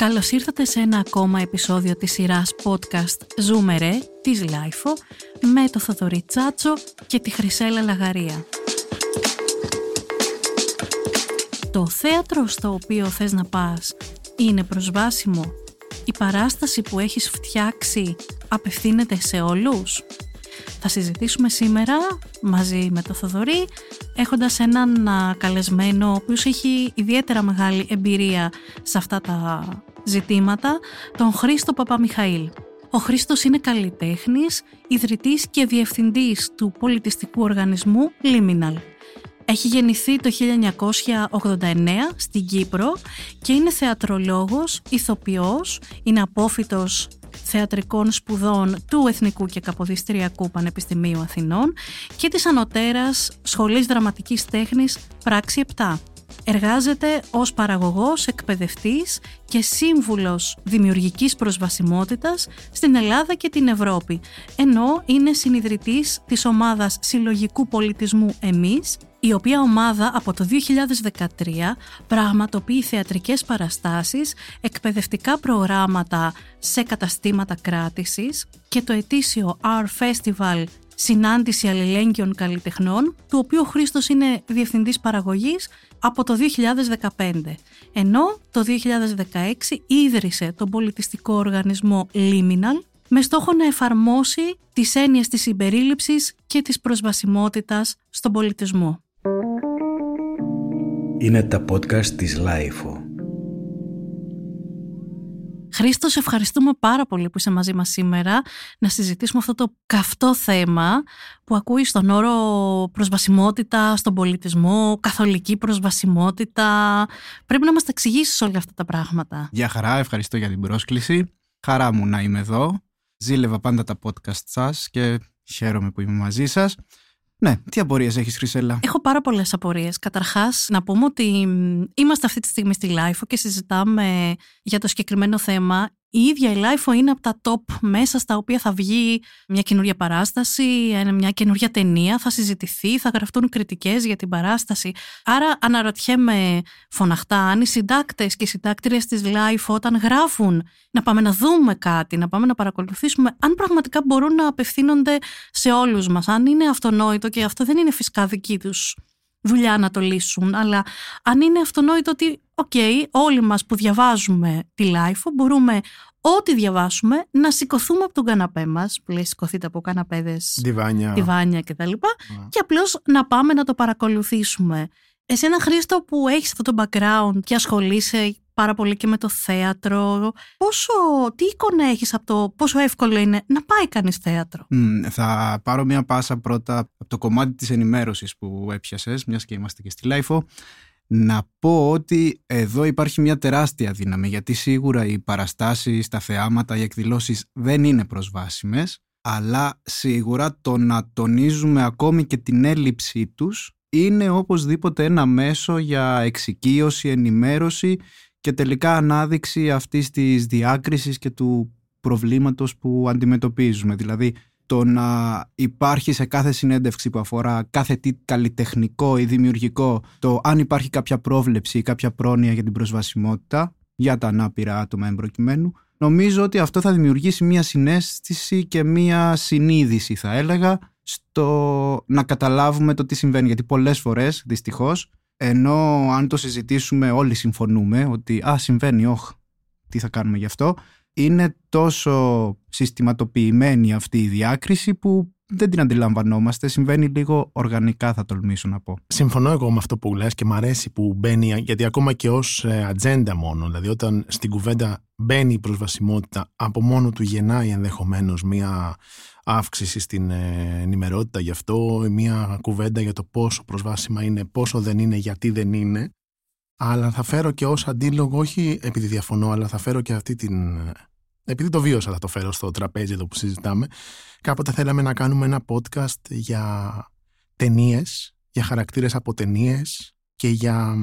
Καλώς ήρθατε σε ένα ακόμα επεισόδιο της σειράς podcast «Ζούμε ρε» της LiFO με το Θοδωρή Τσάτσο και τη Χρυσέλα Λαγαρία. Το θέατρο στο οποίο θες να πας είναι προσβάσιμο; Η παράσταση που έχεις φτιάξει απευθύνεται σε όλους; Θα συζητήσουμε σήμερα μαζί με το Θοδωρή έχοντας έναν καλεσμένο ο οποίος έχει ιδιαίτερα μεγάλη εμπειρία σε αυτά τα ζητήματα, τον Χρήστο Παπαμιχαήλ. Ο Χρήστος είναι καλλιτέχνης, ιδρυτής και διευθυντής του πολιτιστικού οργανισμού Liminal. Έχει γεννηθεί το 1989 στην Κύπρο και είναι θεατρολόγος, ηθοποιός, είναι απόφυτος θεατρικών σπουδών του Εθνικού και Καποδιστριακού Πανεπιστημίου Αθηνών και της Ανωτέρας Σχολής Δραματικής Τέχνης Πράξη 7. Εργάζεται ως παραγωγός, εκπαιδευτής και σύμβουλος δημιουργικής προσβασιμότητας στην Ελλάδα και την Ευρώπη, ενώ είναι συνειδητής της ομάδας συλλογικού πολιτισμού «Εμείς», η οποία ομάδα από το 2013 πραγματοποιεί θεατρικές παραστάσεις, εκπαιδευτικά προγράμματα σε καταστήματα κράτησης και το ετήσιο Our Festival συνάντηση αλληλέγγυων καλλιτεχνών, του οποίου ο Χρήστος είναι διευθυντής παραγωγής από το 2015, ενώ το 2016 ίδρυσε τον πολιτιστικό οργανισμό Liminal με στόχο να εφαρμόσει τις έννοιες της συμπερίληψης και της προσβασιμότητας στον πολιτισμό. Είναι τα podcast της LiFO. Χρήστος, ευχαριστούμε πάρα πολύ που είσαι μαζί μας σήμερα να συζητήσουμε αυτό το καυτό θέμα που ακούει στον όρο προσβασιμότητα στον πολιτισμό, καθολική προσβασιμότητα. Πρέπει να μας τα εξηγήσεις όλα αυτά τα πράγματα. Γεια χαρά, ευχαριστώ για την πρόσκληση. Χαρά μου να είμαι εδώ. Ζήλευα πάντα τα podcast σας και χαίρομαι που είμαι μαζί σας. Ναι, τι απορίες έχεις Χρυσέλα; Έχω πάρα πολλές απορίες. Καταρχάς, να πούμε ότι είμαστε αυτή τη στιγμή στη LiFO και συζητάμε για το συγκεκριμένο θέμα η ίδια η LiFO είναι από τα top μέσα στα οποία θα βγει μια καινούργια παράσταση, μια καινούργια ταινία, θα συζητηθεί, θα γραφτούν κριτικές για την παράσταση. Άρα αναρωτιέμαι φωναχτά αν οι συντάκτες και οι συντάκτριες της LiFO όταν γράφουν να πάμε να δούμε κάτι, να πάμε να παρακολουθήσουμε, αν πραγματικά μπορούν να απευθύνονται σε όλους μας, αν είναι αυτονόητο και αυτό δεν είναι φυσικά δική τους δουλειά να το λύσουν, αλλά αν είναι αυτονόητο ότι, οκ, όλοι μας που διαβάζουμε τη LiFO μπορούμε ό,τι διαβάσουμε να σηκωθούμε από τον καναπέ μας, που λέει σηκωθείτε από καναπέδες, διβάνια, διβάνια κτλ. Yeah. Και απλώς να πάμε να το παρακολουθήσουμε. Εσένα Χρήστο που έχεις αυτό το background και ασχολείσαι πάρα πολύ και με το θέατρο. Πόσο, τι εικόνα έχεις από το πόσο εύκολο είναι να πάει κανείς θέατρο; θα πάρω μια πάσα πρώτα από το κομμάτι της ενημέρωσης που έπιασες, μιας και είμαστε και στη LiFO. Να πω ότι εδώ υπάρχει μια τεράστια δύναμη, γιατί σίγουρα οι παραστάσεις, τα θεάματα, οι εκδηλώσεις δεν είναι προσβάσιμες, αλλά σίγουρα το να τονίζουμε ακόμη και την έλλειψή τους είναι οπωσδήποτε ένα μέσο για εξοικείωση, ενημέρωση και τελικά ανάδειξη αυτής της διάκρισης και του προβλήματος που αντιμετωπίζουμε. Δηλαδή το να υπάρχει σε κάθε συνέντευξη που αφορά κάθε τι καλλιτεχνικό ή δημιουργικό το αν υπάρχει κάποια πρόβλεψη ή κάποια πρόνοια για την προσβασιμότητα για τα ανάπηρα άτομα εμπροκειμένου νομίζω ότι αυτό θα δημιουργήσει μια συνέστηση και μια συνείδηση θα έλεγα στο να καταλάβουμε το τι συμβαίνει γιατί πολλές φορές δυστυχώς ενώ αν το συζητήσουμε όλοι συμφωνούμε ότι α, συμβαίνει, όχ, τι θα κάνουμε γι' αυτό. Είναι τόσο συστηματοποιημένη αυτή η διάκριση που δεν την αντιλαμβανόμαστε. Συμβαίνει λίγο οργανικά, θα τολμήσω να πω. Συμφωνώ εγώ με αυτό που λες και μου αρέσει που μπαίνει, γιατί ακόμα και ως ε, ατζέντα μόνο, δηλαδή όταν στην κουβέντα μπαίνει η προσβασιμότητα, από μόνο του γεννάει ενδεχομένως μια αύξηση στην ε, ενημερότητα γι' αυτό, μια κουβέντα για το πόσο προσβάσιμα είναι, πόσο δεν είναι, γιατί δεν είναι. Αλλά θα φέρω και ως αντίλογο, όχι επειδή διαφωνώ, αλλά θα φέρω και αυτή την... Επειδή το βίωσα θα το φέρω στο τραπέζι εδώ που συζητάμε. Κάποτε θέλαμε να κάνουμε ένα podcast για ταινίες, για χαρακτήρες από ταινίες και για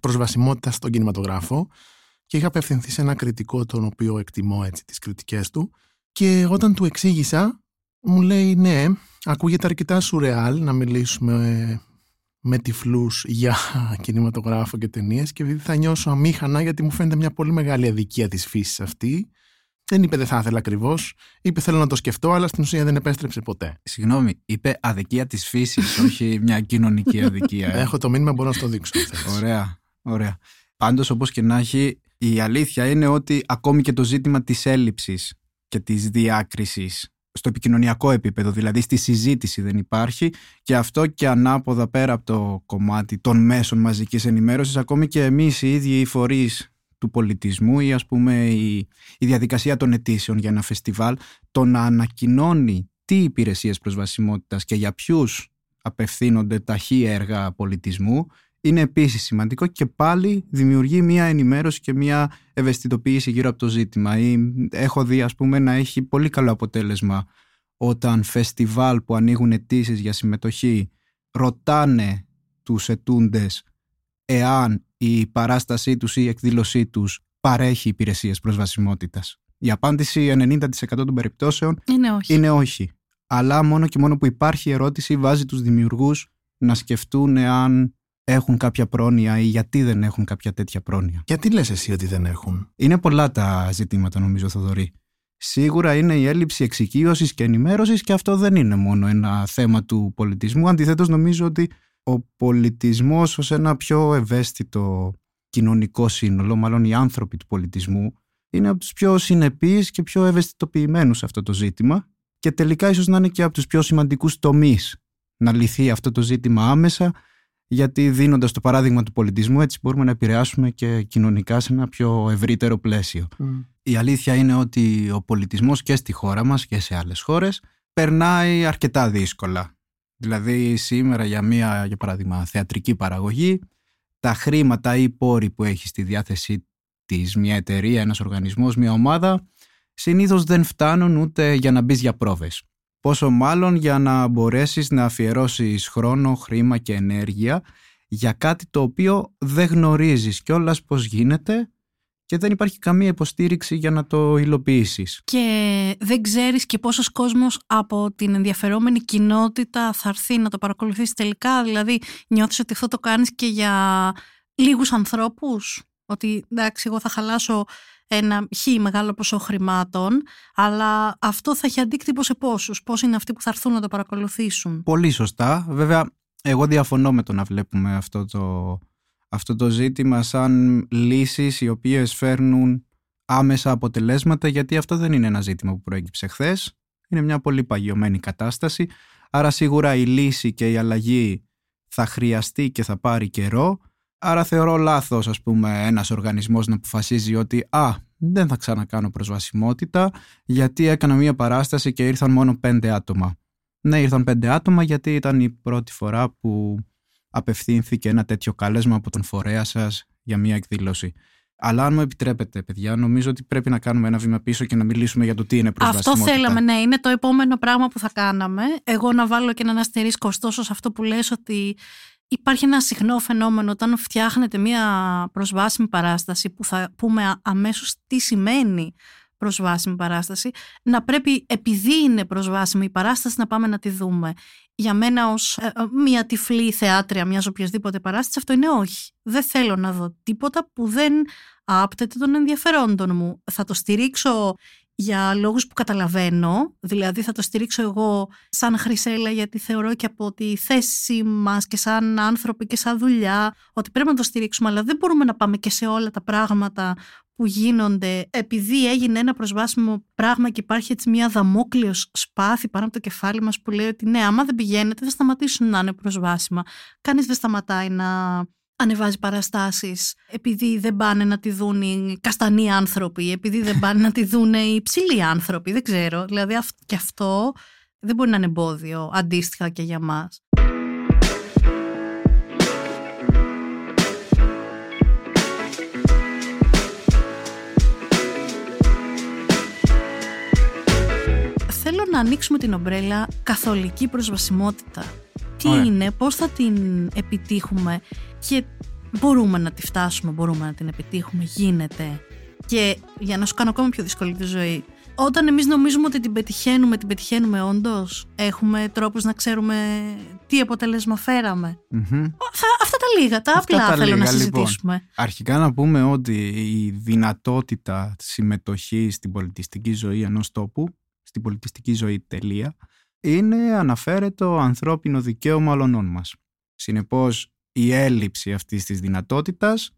προσβασιμότητα στον κινηματογράφο και είχα απευθυνθεί σε ένα κριτικό τον οποίο εκτιμώ έτσι τις κριτικές του και όταν του εξήγησα μου λέει ναι, ακούγεται αρκετά σουρεάλ να μιλήσουμε με τυφλούς για κινηματογράφο και ταινίες και επειδή θα νιώσω αμήχανα γιατί μου φαίνεται μια πολύ μεγάλη αδικία της φύσης αυτή. Δεν είπε δεν θα ήθελα ακριβώς. Είπε θέλω να το σκεφτώ, αλλά στην ουσία δεν επέστρεψε ποτέ. Συγγνώμη, είπε αδικία της φύσης, όχι μια κοινωνική αδικία. Ε. Έχω το μήνυμα, μπορώ να το δείξω. ωραία, ωραία. Πάντως, όπως και να έχει, η αλήθεια είναι ότι ακόμη και το ζήτημα της έλλειψης και της διάκρισης στο επικοινωνιακό επίπεδο, δηλαδή στη συζήτηση δεν υπάρχει και αυτό και ανάποδα πέρα από το κομμάτι των μέσων μαζικής ενημέρωσης ακόμη και εμείς οι ίδιοι οι φορείς του πολιτισμού ή ας πούμε η, η διαδικασία των αιτήσεων για ένα φεστιβάλ το να ανακοινώνει τι υπηρεσίες προσβασιμότητας και για ποιους απευθύνονται ταχύ έργα πολιτισμού είναι επίσης σημαντικό και πάλι δημιουργεί μια ενημέρωση και μια ευαισθητοποίηση γύρω από το ζήτημα. Ή έχω δει, ας πούμε, να έχει πολύ καλό αποτέλεσμα όταν φεστιβάλ που ανοίγουν αιτήσεις για συμμετοχή ρωτάνε τους ετούντες εάν η παράστασή τους ή η εκδήλωσή τους παρέχει υπηρεσίες προσβασιμότητας. Η απάντηση 90% των περιπτώσεων είναι όχι. είναι όχι. Αλλά μόνο και μόνο που υπάρχει ερώτηση βάζει τους δημιουργούς να σκεφτούν εάν έχουν κάποια πρόνοια ή γιατί δεν έχουν κάποια τέτοια πρόνοια. Γιατί λες εσύ ότι δεν έχουν; Είναι πολλά τα ζητήματα νομίζω Θοδωρή. Σίγουρα είναι η έλλειψη εξοικείωσης και ενημέρωσης και αυτό δεν είναι μόνο ένα θέμα του πολιτισμού. Αντιθέτως νομίζω ότι ο πολιτισμός ως ένα πιο ευαίσθητο κοινωνικό σύνολο, μάλλον οι άνθρωποι του πολιτισμού, είναι από τους πιο συνεπείς και πιο ευαισθητοποιημένους σε αυτό το ζήτημα και τελικά ίσως να είναι και από τους πιο σημαντικούς τομείς να λυθεί αυτό το ζήτημα άμεσα γιατί δίνοντας το παράδειγμα του πολιτισμού έτσι μπορούμε να επηρεάσουμε και κοινωνικά σε ένα πιο ευρύτερο πλαίσιο. Η αλήθεια είναι ότι ο πολιτισμός και στη χώρα μας και σε άλλες χώρες περνάει αρκετά δύσκολα. Δηλαδή σήμερα για μια, για παράδειγμα, θεατρική παραγωγή, τα χρήματα ή πόροι που έχει στη διάθεσή της μια εταιρεία, ένας οργανισμός, μια ομάδα, συνήθως δεν φτάνουν ούτε για να μπεις για πρόβες πόσο μάλλον για να μπορέσεις να αφιερώσεις χρόνο, χρήμα και ενέργεια για κάτι το οποίο δεν γνωρίζεις κιόλας πώς γίνεται και δεν υπάρχει καμία υποστήριξη για να το υλοποιήσεις. Και δεν ξέρεις και πόσος κόσμος από την ενδιαφερόμενη κοινότητα θα έρθει να το παρακολουθήσει τελικά. Δηλαδή νιώθεις ότι αυτό το κάνεις και για λίγους ανθρώπους; Ότι εντάξει εγώ θα χαλάσω ένα χι μεγάλο ποσό χρημάτων, αλλά αυτό θα έχει αντίκτυπο σε πόσους, πώς είναι αυτοί που θα έρθουν να το παρακολουθήσουν; Πολύ σωστά. Βέβαια, εγώ διαφωνώ με το να βλέπουμε αυτό το, αυτό το ζήτημα σαν λύσεις οι οποίες φέρνουν άμεσα αποτελέσματα, γιατί αυτό δεν είναι ένα ζήτημα που προέκυψε χθες. Είναι μια πολύ παγιωμένη κατάσταση. Άρα σίγουρα η λύση και η αλλαγή θα χρειαστεί και θα πάρει καιρό. Άρα θεωρώ λάθος ας πούμε ένας οργανισμός να αποφασίζει ότι α, δεν θα ξανακάνω προσβασιμότητα γιατί έκανα μία παράσταση και ήρθαν μόνο πέντε άτομα. Ναι, ήρθαν πέντε άτομα γιατί ήταν η πρώτη φορά που απευθύνθηκε ένα τέτοιο κάλεσμα από τον φορέα σας για μία εκδήλωση. Αλλά αν μου επιτρέπετε, παιδιά, νομίζω ότι πρέπει να κάνουμε ένα βήμα πίσω και να μιλήσουμε για το τι είναι προσβασιμότητα. Αυτό θέλαμε, ναι. Είναι το επόμενο πράγμα που θα κάναμε. Εγώ να βάλω και έναν αστερίσκο ωστόσο σε αυτό που λες ότι Υπάρχει ένα συχνό φαινόμενο όταν φτιάχνετε μια προσβάσιμη παράσταση που θα πούμε αμέσως τι σημαίνει προσβάσιμη παράσταση, να πρέπει επειδή είναι προσβάσιμη η παράσταση να πάμε να τη δούμε. Για μένα ως ε, ε, μια τυφλή θεάτρια μιας οποιασδήποτε παράστασης αυτό είναι όχι. Δεν θέλω να δω τίποτα που δεν άπτεται των ενδιαφερόντων μου. Θα το στηρίξω για λόγους που καταλαβαίνω, δηλαδή θα το στηρίξω εγώ σαν Χρυσέλα γιατί θεωρώ και από τη θέση μας και σαν άνθρωποι και σαν δουλειά ότι πρέπει να το στηρίξουμε αλλά δεν μπορούμε να πάμε και σε όλα τα πράγματα που γίνονται επειδή έγινε ένα προσβάσιμο πράγμα και υπάρχει έτσι μια δαμόκλειος σπάθη πάνω από το κεφάλι μας που λέει ότι ναι άμα δεν πηγαίνετε θα σταματήσουν να είναι προσβάσιμα. Κανείς δεν σταματάει να ανεβάζει παραστάσεις επειδή δεν πάνε να τη δουν οι καστανοί άνθρωποι, επειδή δεν πάνε να τη δουν οι ψηλοί άνθρωποι, δεν ξέρω. Δηλαδή και αυτό δεν μπορεί να είναι εμπόδιο αντίστοιχα και για μας. Θέλω να ανοίξουμε την ομπρέλα καθολική προσβασιμότητα τι είναι, πώς θα την επιτύχουμε και μπορούμε να τη φτάσουμε, μπορούμε να την επιτύχουμε, γίνεται. Και για να σου κάνω ακόμα πιο δύσκολη τη ζωή, όταν εμείς νομίζουμε ότι την πετυχαίνουμε, την πετυχαίνουμε όντως. Έχουμε τρόπους να ξέρουμε τι αποτέλεσμα φέραμε. Θα, αυτά τα λίγα, τα Αυτά απλά τα θέλω να λίγα, λοιπόν. συζητήσουμε. Αρχικά να πούμε ότι η δυνατότητα συμμετοχής στην πολιτιστική ζωή ενός τόπου, στην πολιτιστική ζωή τελεία, είναι αναφέρετο ανθρώπινο δικαίωμα όλων μας. Συνεπώς, η έλλειψη αυτής της δυνατότητας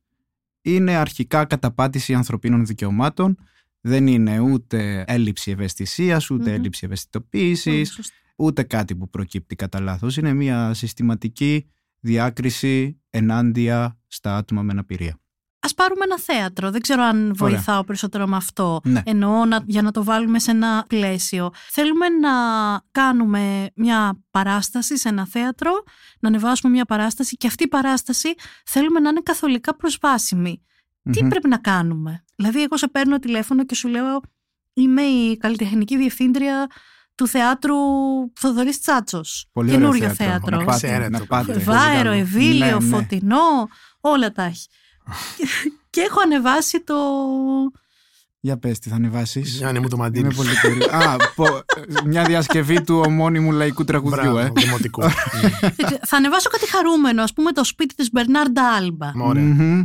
είναι αρχικά καταπάτηση ανθρωπίνων δικαιωμάτων, δεν είναι ούτε έλλειψη ευαισθησίας, ούτε Μμμ. έλλειψη ευαισθητοποίησης, Σωστά. ούτε κάτι που προκύπτει κατά λάθος. Είναι μια συστηματική διάκριση ενάντια στα άτομα με αναπηρία. Ας πάρουμε ένα θέατρο. Δεν ξέρω αν βοηθάω περισσότερο με αυτό. Ναι. Εννοώ να, για να το βάλουμε σε ένα πλαίσιο. Θέλουμε να κάνουμε μια παράσταση σε ένα θέατρο, να ανεβάσουμε μια παράσταση και αυτή η παράσταση θέλουμε να είναι καθολικά προσβάσιμη. Τι Μμμ. πρέπει να κάνουμε; Δηλαδή, εγώ σε παίρνω τηλέφωνο και σου λέω είμαι η καλλιτεχνική διευθύντρια του θεάτρου Θοδωρής Τσάτσος. Πολύ ωραίο Καινούριο θέατρο. θέατρο. Να πάτε, Ξέρετε, να πάτε. πολύ Βάερο, καλό. Ευήλιο, Ναι, ναι. Φωτεινό, όλα τα έχει. Και έχω ανεβάσει το... Για πες τι θα ανεβάσεις. Γιάννη μου το μαντίλι. Είμαι πολύ περί... Α, πω- μια διασκευή του ομώνυμου λαϊκού τραγουδιού, Μπράβο, ε. δημοτικό. θα ανεβάσω κάτι χαρούμενο, ας πούμε το σπίτι της Μπερνάρντα Άλμπα. Μ, Ωραία. Μμμ.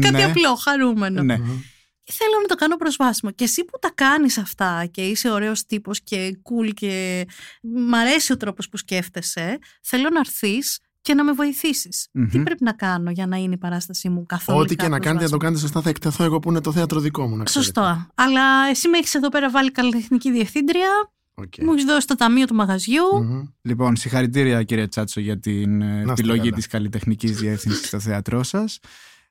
κάτι Ναι. απλό, χαρούμενο. Ναι. Μμμ. Θέλω να το κάνω προσβάσιμο. Και εσύ που τα κάνεις αυτά και είσαι ωραίος τύπος και cool και μ' αρέσει ο τρόπος που σκέφτεσαι, θέλω να έρθεις και να με βοηθήσεις. Μμμ. Τι πρέπει να κάνω για να είναι η παράστασή μου καθόλου. Ό,τι και να κάνετε, να το κάνετε σωστά, θα εκτεθώ εγώ που είναι το θέατρο δικό μου. Να ξέρετε. Σωστό. Αλλά εσύ με έχεις εδώ πέρα βάλει καλλιτεχνική διευθύντρια, Οκ. μου έχεις δώσει το ταμείο του μαγαζιού. Μμμ. Λοιπόν, συγχαρητήρια κύριε Τσάτσο για την ε, είστε επιλογή καλά. της καλλιτεχνικής διεύθυνσης στο θέατρό σας.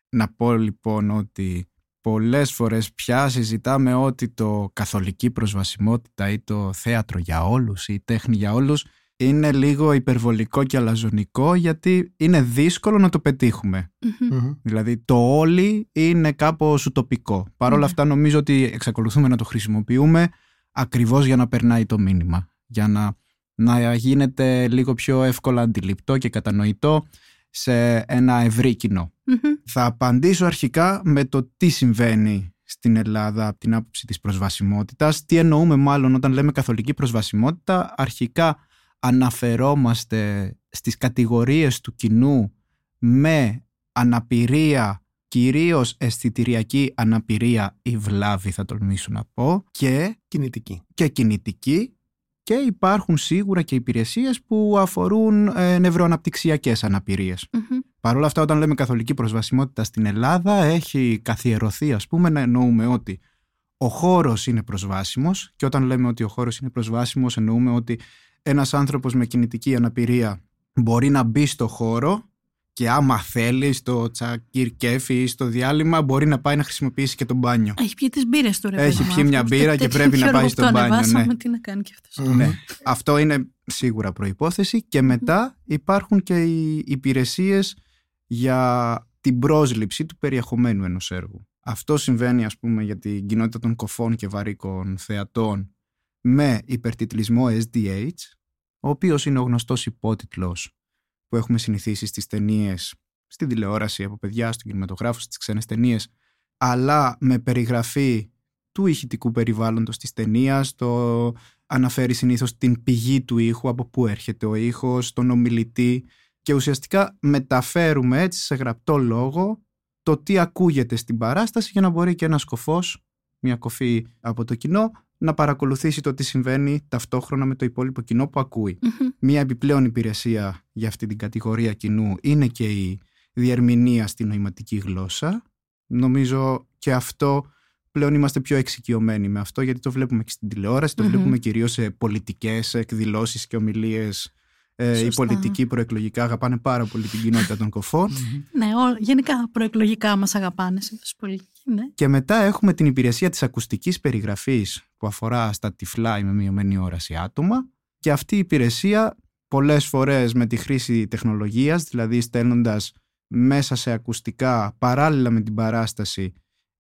Να πω λοιπόν ότι πολλές φορές πια συζητάμε ότι το καθολική προσβασιμότητα ή το θέατρο για όλους ή η τέχνη για όλους είναι λίγο υπερβολικό και αλαζονικό γιατί είναι δύσκολο να το πετύχουμε. Μμμ. Μμμ. Δηλαδή το όλοι είναι κάπως ουτοπικό. Παρ' όλα Ναι. αυτά νομίζω ότι εξακολουθούμε να το χρησιμοποιούμε ακριβώς για να περνάει το μήνυμα. Για να, να γίνεται λίγο πιο εύκολα αντιληπτό και κατανοητό σε ένα ευρύ κοινό. Μμμ. Θα απαντήσω αρχικά με το τι συμβαίνει στην Ελλάδα από την άποψη της προσβασιμότητας. Τι εννοούμε μάλλον όταν λέμε καθολική προσβασιμότητα. Αρχικά αναφερόμαστε στις κατηγορίες του κοινού με αναπηρία, κυρίως αισθητηριακή αναπηρία ή βλάβη θα τολμήσω να πω και, Κινητική. και κινητική και υπάρχουν σίγουρα και υπηρεσίες που αφορούν ε, νευροαναπτυξιακές αναπηρίες. Μμμ. Παρ' όλα αυτά, όταν λέμε καθολική προσβασιμότητα στην Ελλάδα, έχει καθιερωθεί, ας πούμε, να εννοούμε ότι ο χώρος είναι προσβάσιμος και όταν λέμε ότι ο χώρος είναι προσβάσιμος, εννοούμε ότι ένας άνθρωπος με κινητική αναπηρία μπορεί να μπει στο χώρο και άμα θέλει στο τσακίρ κέφι ή στο διάλειμμα μπορεί να πάει να χρησιμοποιήσει και το μπάνιο. Έχει πιει τις μπύρες του ρε Έχει παιδί μου, πιει μια άνθρωπος. μπύρα και τέτοιο πρέπει να χαίρομαι πάει που στο το μπάνιο, ανεβάσαμε, ναι. Τι να κάνει και αυτός. Μμμ. Ναι, αυτό είναι σίγουρα προϋπόθεση και μετά υπάρχουν και οι υπηρεσίες για την πρόσληψη του περιεχομένου ενός έργου. Αυτό συμβαίνει ας πούμε για την κοινότητα των κοφών και βαρύκων θεατών με υπερτιτλισμό SDH, ο οποίος είναι ο γνωστός υπότιτλος που έχουμε συνηθίσει στις ταινίες, στην τηλεόραση από παιδιά, στον κινηματογράφο, στις ξένες ταινίες, αλλά με περιγραφή του ηχητικού περιβάλλοντος της ταινίας, το αναφέρει συνήθως την πηγή του ήχου, από πού έρχεται ο ήχος, τον ομιλητή και ουσιαστικά μεταφέρουμε έτσι σε γραπτό λόγο το τι ακούγεται στην παράσταση για να μπορεί και ένας κοφός, μια κοφή από το κοινό, να παρακολουθήσει το τι συμβαίνει ταυτόχρονα με το υπόλοιπο κοινό που ακούει. Μμμ. Μία επιπλέον υπηρεσία για αυτή την κατηγορία κοινού είναι και η διερμηνία στη νοηματική γλώσσα. Νομίζω και αυτό πλέον είμαστε πιο εξοικειωμένοι με αυτό γιατί το βλέπουμε και στην τηλεόραση, το Μμμ. βλέπουμε κυρίως σε πολιτικές εκδηλώσεις και ομιλίες. Ε, οι Σωστά. πολιτικοί προεκλογικά αγαπάνε πάρα πολύ την κοινότητα των κοφών. Ναι, ό, γενικά προεκλογικά μας αγαπάνε σε πολιτική. Ναι. Και μετά έχουμε την υπηρεσία της ακουστικής περιγραφής που αφορά στα τυφλά ή με μειωμένη όραση άτομα και αυτή η υπηρεσία πολλές φορές με τη χρήση τεχνολογίας, δηλαδή στέλνοντας μέσα σε ακουστικά παράλληλα με την παράσταση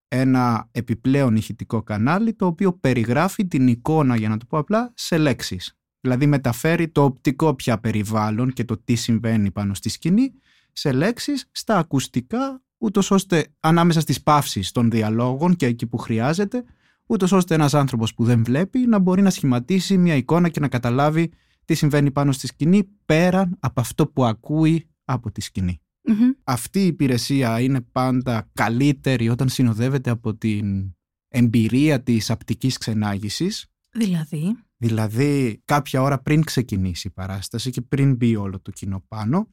ένα επιπλέον ηχητικό κανάλι το οποίο περιγράφει την εικόνα, για να το πω απλά, σε λέξεις. Δηλαδή μεταφέρει το οπτικό πια περιβάλλον και το τι συμβαίνει πάνω στη σκηνή σε λέξεις στα ακουστικά ούτως ώστε ανάμεσα στις παύσεις των διαλόγων και εκεί που χρειάζεται ούτως ώστε ένας άνθρωπος που δεν βλέπει να μπορεί να σχηματίσει μια εικόνα και να καταλάβει τι συμβαίνει πάνω στη σκηνή πέραν από αυτό που ακούει από τη σκηνη Αυτή η υπηρεσία είναι πάντα καλύτερη όταν συνοδεύεται από την εμπειρία της απτικής ξενάγησης. Δηλαδή; Δηλαδή κάποια ώρα πριν ξεκινήσει η παράσταση και πριν μπει όλο το κοινό πάνω,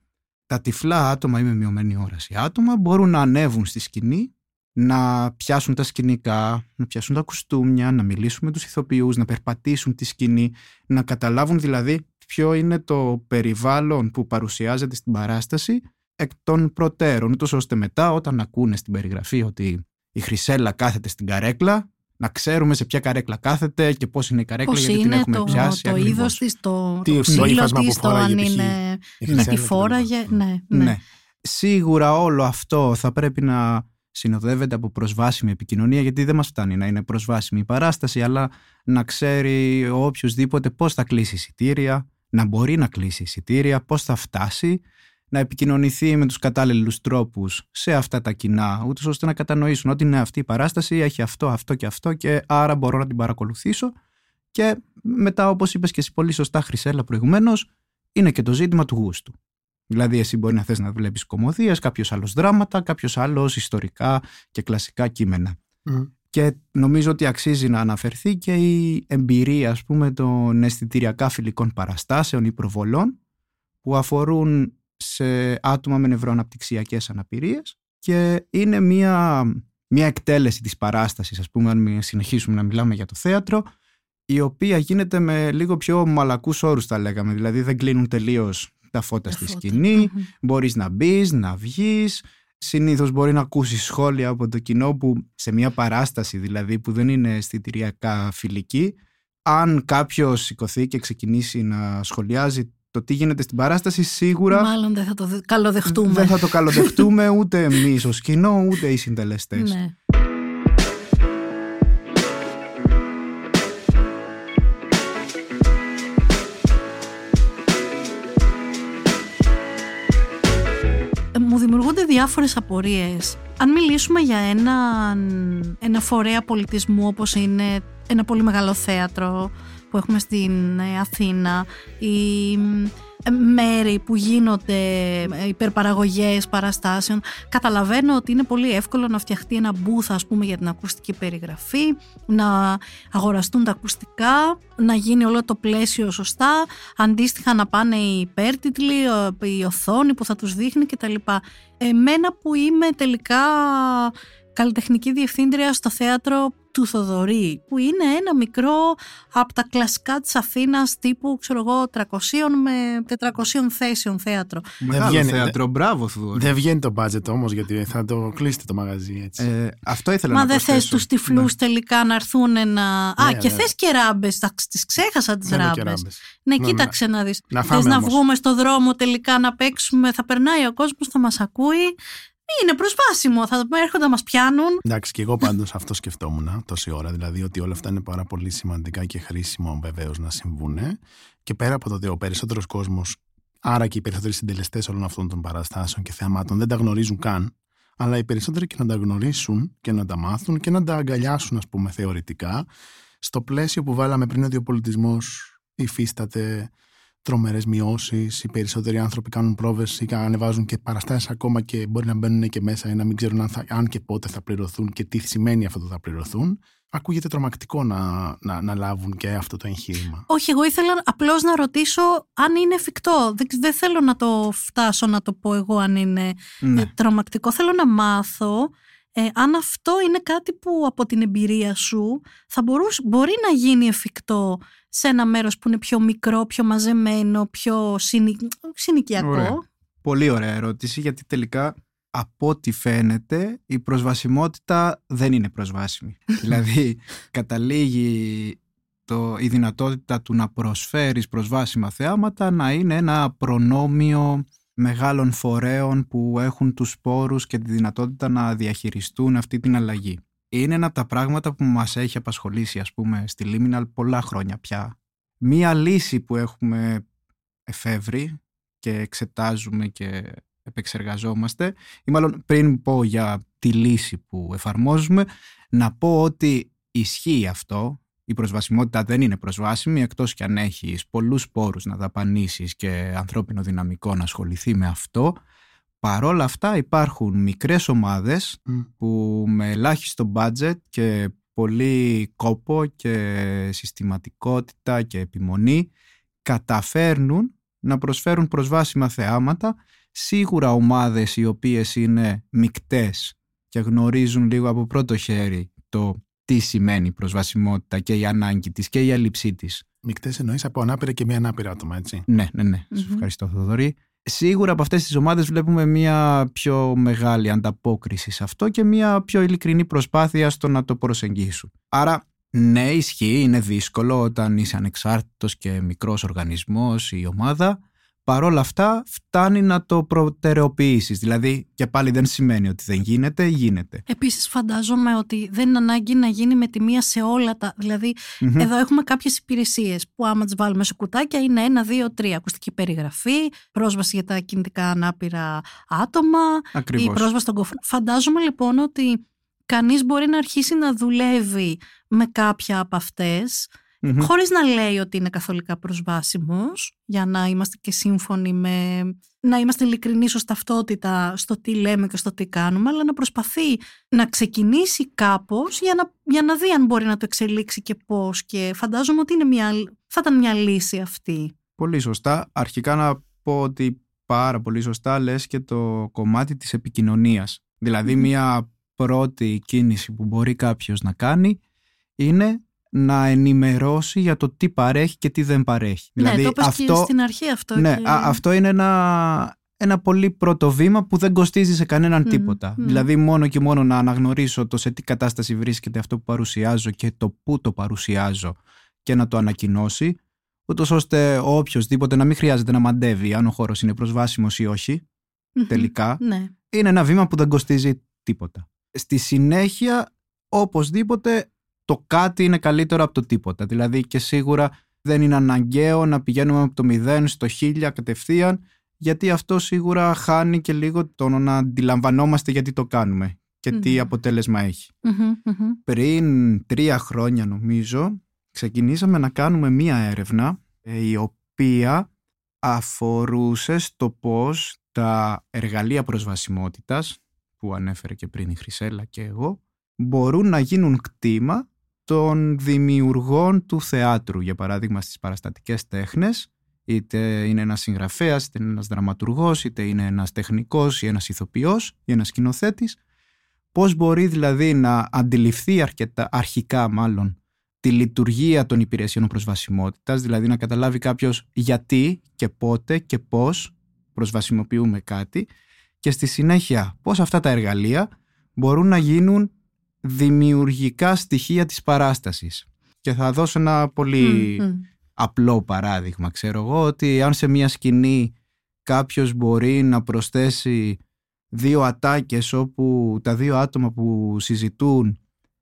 τα τυφλά άτομα ή με μειωμένη όραση άτομα μπορούν να ανέβουν στη σκηνή, να πιάσουν τα σκηνικά, να πιάσουν τα κουστούμια, να μιλήσουν με τους ηθοποιούς, να περπατήσουν τη σκηνή, να καταλάβουν δηλαδή ποιο είναι το περιβάλλον που παρουσιάζεται στην παράσταση εκ των προτέρων, ούτως ώστε μετά όταν ακούνε στην περιγραφή ότι η Χρυσέλα κάθεται στην καρέκλα, να ξέρουμε σε ποια καρέκλα κάθεται και πώς είναι η καρέκλα πώς γιατί είναι την έχουμε το, πιάσει. Το είδος της, το, Τι, το το ύφασμα που της, το φοράγε αν π.χ. είναι. η τι Χρυσέλα φόραγε. κτλ. Ναι, ναι. Ναι. Σίγουρα όλο αυτό θα πρέπει να συνοδεύεται από προσβάσιμη επικοινωνία γιατί δεν μας φτάνει να είναι προσβάσιμη η παράσταση αλλά να ξέρει ο οποιοδήποτε πώς θα κλείσει εισιτήρια, να μπορεί να κλείσει εισιτήρια, πώς θα φτάσει, να επικοινωνηθεί με τους κατάλληλους τρόπους σε αυτά τα κοινά, ούτως ώστε να κατανοήσουν ότι είναι αυτή η παράσταση, έχει αυτό, αυτό και αυτό και άρα μπορώ να την παρακολουθήσω και μετά όπως είπες και εσύ πολύ σωστά Χρυσέλα προηγουμένως, είναι και το ζήτημα του γούστου. Δηλαδή εσύ μπορεί να θες να βλέπεις κομμωδίες, κάποιος άλλος δράματα, κάποιος άλλος ιστορικά και κλασικά κείμενα. Μμ. Και νομίζω ότι αξίζει να αναφερθεί και η εμπειρία ας πούμε των αισθητηριακά φιλικών παραστάσεων ή προβολών που αφορούν σε άτομα με νευροαναπτυξιακές αναπηρίες και είναι μια, μια εκτέλεση της παράστασης ας πούμε αν συνεχίσουμε να μιλάμε για το θέατρο η οποία γίνεται με λίγο πιο μαλακούς όρους τα λέγαμε δηλαδή δεν κλείνουν τελείως τα φώτα Τα στη φώτα. σκηνή Μμμ. μπορείς να μπεις, να βγεις συνήθως μπορεί να ακούσεις σχόλια από το κοινό που σε μια παράσταση δηλαδή που δεν είναι αισθητηριακά φιλική αν κάποιος σηκωθεί και ξεκινήσει να σχολιάζει το τι γίνεται στην παράσταση σίγουρα Μάλλον δεν θα το δε- καλοδεχτούμε. δεν θα το καλοδεχτούμε ούτε εμείς ως κοινό ούτε οι συντελεστές. Ναι. Ε, Μου δημιουργούνται διάφορες απορίες. Αν μιλήσουμε για ένα, ένα φορέα πολιτισμού όπως είναι ένα πολύ μεγάλο θέατρο που έχουμε στην ε, Αθήνα ή ε, μέρη που γίνονται ε, υπερπαραγωγές παραστάσεων καταλαβαίνω ότι είναι πολύ εύκολο να φτιαχτεί ένα booth ας πούμε για την ακουστική περιγραφή να αγοραστούν τα ακουστικά να γίνει όλο το πλαίσιο σωστά αντίστοιχα να πάνε οι υπέρτιτλοι ε, η οθόνη που θα τους δείχνει κτλ. Εμένα που είμαι τελικά καλλιτεχνική διευθύντρια στο θέατρο του Θοδωρή που είναι ένα μικρό από τα κλασικά της Αθήνας τύπου ξέρω εγώ 300 με 400 θέσεων θέατρο. Μεγάλο βγαίνει, θέατρο, μπράβο Θοδωρή. Δεν βγαίνει το budget όμως γιατί θα το κλείσετε το μαγαζί έτσι. Ε, αυτό ήθελα Μα να δεν θες προσθέσω. τους τυφλούς τελικά να έρθουν να... Α, Ναι, και ναι. θες και ράμπες, τα- τις ξέχασα τις Θέλω και ράμπες. ράμπες. Ναι, Ναι, κοίταξε να δεις. Να Θες φάμε να όμως. βγούμε στο δρόμο τελικά να παίξουμε, θα περνάει ο κόσμος, θα μας ακούει. Είναι προσβάσιμο, θα έρχονται να μας πιάνουν. Εντάξει, και εγώ πάντως αυτό σκεφτόμουν τόση ώρα. Δηλαδή ότι όλα αυτά είναι πάρα πολύ σημαντικά και χρήσιμο βεβαίως να συμβούν. Και πέρα από το ότι ο περισσότερος κόσμος, άρα και οι περισσότεροι συντελεστές όλων αυτών των παραστάσεων και θεαμάτων δεν τα γνωρίζουν καν, αλλά οι περισσότεροι και να τα γνωρίσουν και να τα μάθουν και να τα αγκαλιάσουν, ας πούμε, θεωρητικά, στο πλαίσιο που βάλαμε πριν ότι ο πολιτισμός υφίσταται τρομερές μειώσεις. Οι περισσότεροι άνθρωποι κάνουν πρόβες ή ανεβάζουν και παραστάσεις ακόμα και μπορεί να μπαίνουν και μέσα ή να μην ξέρουν αν, θα, αν και πότε θα πληρωθούν και τι σημαίνει αυτό το θα πληρωθούν. Ακούγεται τρομακτικό να, να, να λάβουν και αυτό το εγχείρημα. Όχι, εγώ ήθελα απλώς να ρωτήσω αν είναι εφικτό. Δεν, δεν θέλω να το φτάσω να το πω εγώ αν είναι Ναι. ε, τρομακτικό. Θέλω να μάθω ε, αν αυτό είναι κάτι που από την εμπειρία σου θα μπορούσε, μπορεί να γίνει εφικτό σε ένα μέρος που είναι πιο μικρό, πιο μαζεμένο, πιο συνη, συνοικιακό; Ωραία. Πολύ ωραία ερώτηση γιατί τελικά από ό,τι φαίνεται η προσβασιμότητα δεν είναι προσβάσιμη. δηλαδή καταλήγει το, η δυνατότητα του να προσφέρεις προσβάσιμα θεάματα να είναι ένα προνόμιο μεγάλων φορέων που έχουν τους σπόρους και τη δυνατότητα να διαχειριστούν αυτή την αλλαγή. Είναι ένα από τα πράγματα που μας έχει απασχολήσει ας πούμε στη Liminal πολλά χρόνια πια. Μία λύση που έχουμε εφεύρει και εξετάζουμε και επεξεργαζόμαστε ή μάλλον πριν πω για τη λύση που εφαρμόζουμε να πω ότι ισχύει αυτό. Η προσβασιμότητα δεν είναι προσβάσιμη εκτός και αν έχεις πολλούς πόρους να δαπανίσεις και ανθρώπινο δυναμικό να ασχοληθεί με αυτό. Παρόλα αυτά υπάρχουν μικρές ομάδες που με ελάχιστο budget και πολύ κόπο και συστηματικότητα και επιμονή καταφέρνουν να προσφέρουν προσβάσιμα θεάματα σίγουρα ομάδες οι οποίες είναι μικτές και γνωρίζουν λίγο από πρώτο χέρι το τι σημαίνει προσβασιμότητα και η ανάγκη της και η έλλειψή της. Μικτές εννοείς από ανάπηρα και μία ανάπηρα άτομα, έτσι. Ναι, ναι, ναι. Mm-hmm. ευχαριστώ, Θοδωρή. Σίγουρα από αυτές τις ομάδες βλέπουμε μια πιο μεγάλη ανταπόκριση σε αυτό και μια πιο ειλικρινή προσπάθεια στο να το προσεγγίσουν. Άρα ναι, ισχύει, είναι δύσκολο όταν είσαι ανεξάρτητος και μικρός οργανισμός ή ομάδα, παρόλα αυτά φτάνει να το προτεραιοποιήσεις. Δηλαδή και πάλι δεν σημαίνει ότι δεν γίνεται, γίνεται. Επίσης φαντάζομαι ότι δεν είναι ανάγκη να γίνει με τη μία σε όλα τα... δηλαδη εδώ έχουμε κάποιες υπηρεσίες που άμα τις βάλουμε σε κουτάκια είναι ένα, δύο, τρία. Ακουστική περιγραφή, πρόσβαση για τα κινητικά ανάπηρα άτομα, Ακριβώς. η πρόσβαση στον κοφρό. Φαντάζομαι λοιπόν ότι κανείς μπορεί να αρχίσει να δουλεύει με κάποια από αυτές mm χωρίς να λέει ότι είναι καθολικά προσβάσιμος για να είμαστε και σύμφωνοι με να είμαστε ειλικρινεί ως ταυτότητα στο τι λέμε και στο τι κάνουμε αλλά να προσπαθεί να ξεκινήσει κάπως για να, για να δει αν μπορεί να το εξελίξει και πώς και φαντάζομαι ότι είναι μια, θα ήταν μια λύση αυτή. Πολύ σωστά. Αρχικά να πω ότι πάρα πολύ σωστά λες και το κομμάτι της επικοινωνίας. Δηλαδή μια πρώτη κίνηση που μπορεί κάποιος να κάνει είναι να ενημερώσει για το τι παρέχει και τι δεν παρέχει. Ναι, δηλαδή, το αυτό, και στην αρχή αυτό. Ναι, και... αυτό είναι ένα, ένα πολύ πρώτο βήμα που δεν κοστίζει σε κανέναν τίποτα. Δηλαδή μόνο και μόνο να αναγνωρίσω το σε τι κατάσταση βρίσκεται αυτό που παρουσιάζω και το πού το παρουσιάζω και να το ανακοινώσει, ούτως ώστε ο οποιοδήποτε να μην χρειάζεται να μαντεύει αν ο χώρος είναι προσβάσιμος ή όχι, τελικά, ναι. είναι ένα βήμα που δεν κοστίζει τίποτα. Στη συνέχεια, οπωσδήποτε, το κάτι είναι καλύτερο από το τίποτα. Δηλαδή και σίγουρα δεν είναι αναγκαίο να πηγαίνουμε από το 0 στο 1000 κατευθείαν, γιατί αυτό σίγουρα χάνει και λίγο το να αντιλαμβανόμαστε γιατί το κάνουμε και τι αποτέλεσμα έχει. Πριν τρία χρόνια νομίζω ξεκινήσαμε να κάνουμε μία έρευνα ε, η οποία αφορούσε στο πώς τα εργαλεία προσβασιμότητας που ανέφερε και πριν η Χρυσέλα και εγώ μπορούν να γίνουν κτήμα των δημιουργών του θεάτρου, για παράδειγμα στις παραστατικές τέχνες, είτε είναι ένας συγγραφέας, είτε είναι ένας δραματουργός, είτε είναι ένας τεχνικός ή ένας ηθοποιός ή ένας σκηνοθέτης, πώς μπορεί δηλαδή να αντιληφθεί αρκετά, αρχικά μάλλον τη λειτουργία των υπηρεσιών προσβασιμότητας, δηλαδή να καταλάβει κάποιος γιατί και πότε και πώς προσβασιμοποιούμε κάτι και στη συνέχεια πώς αυτά τα εργαλεία μπορούν να γίνουν δημιουργικά στοιχεία της παράστασης. Και θα δώσω ένα πολύ απλό παράδειγμα. Ξέρω εγώ ότι αν σε μια σκηνή κάποιος μπορεί να προσθέσει δύο ατάκες όπου τα δύο άτομα που συζητούν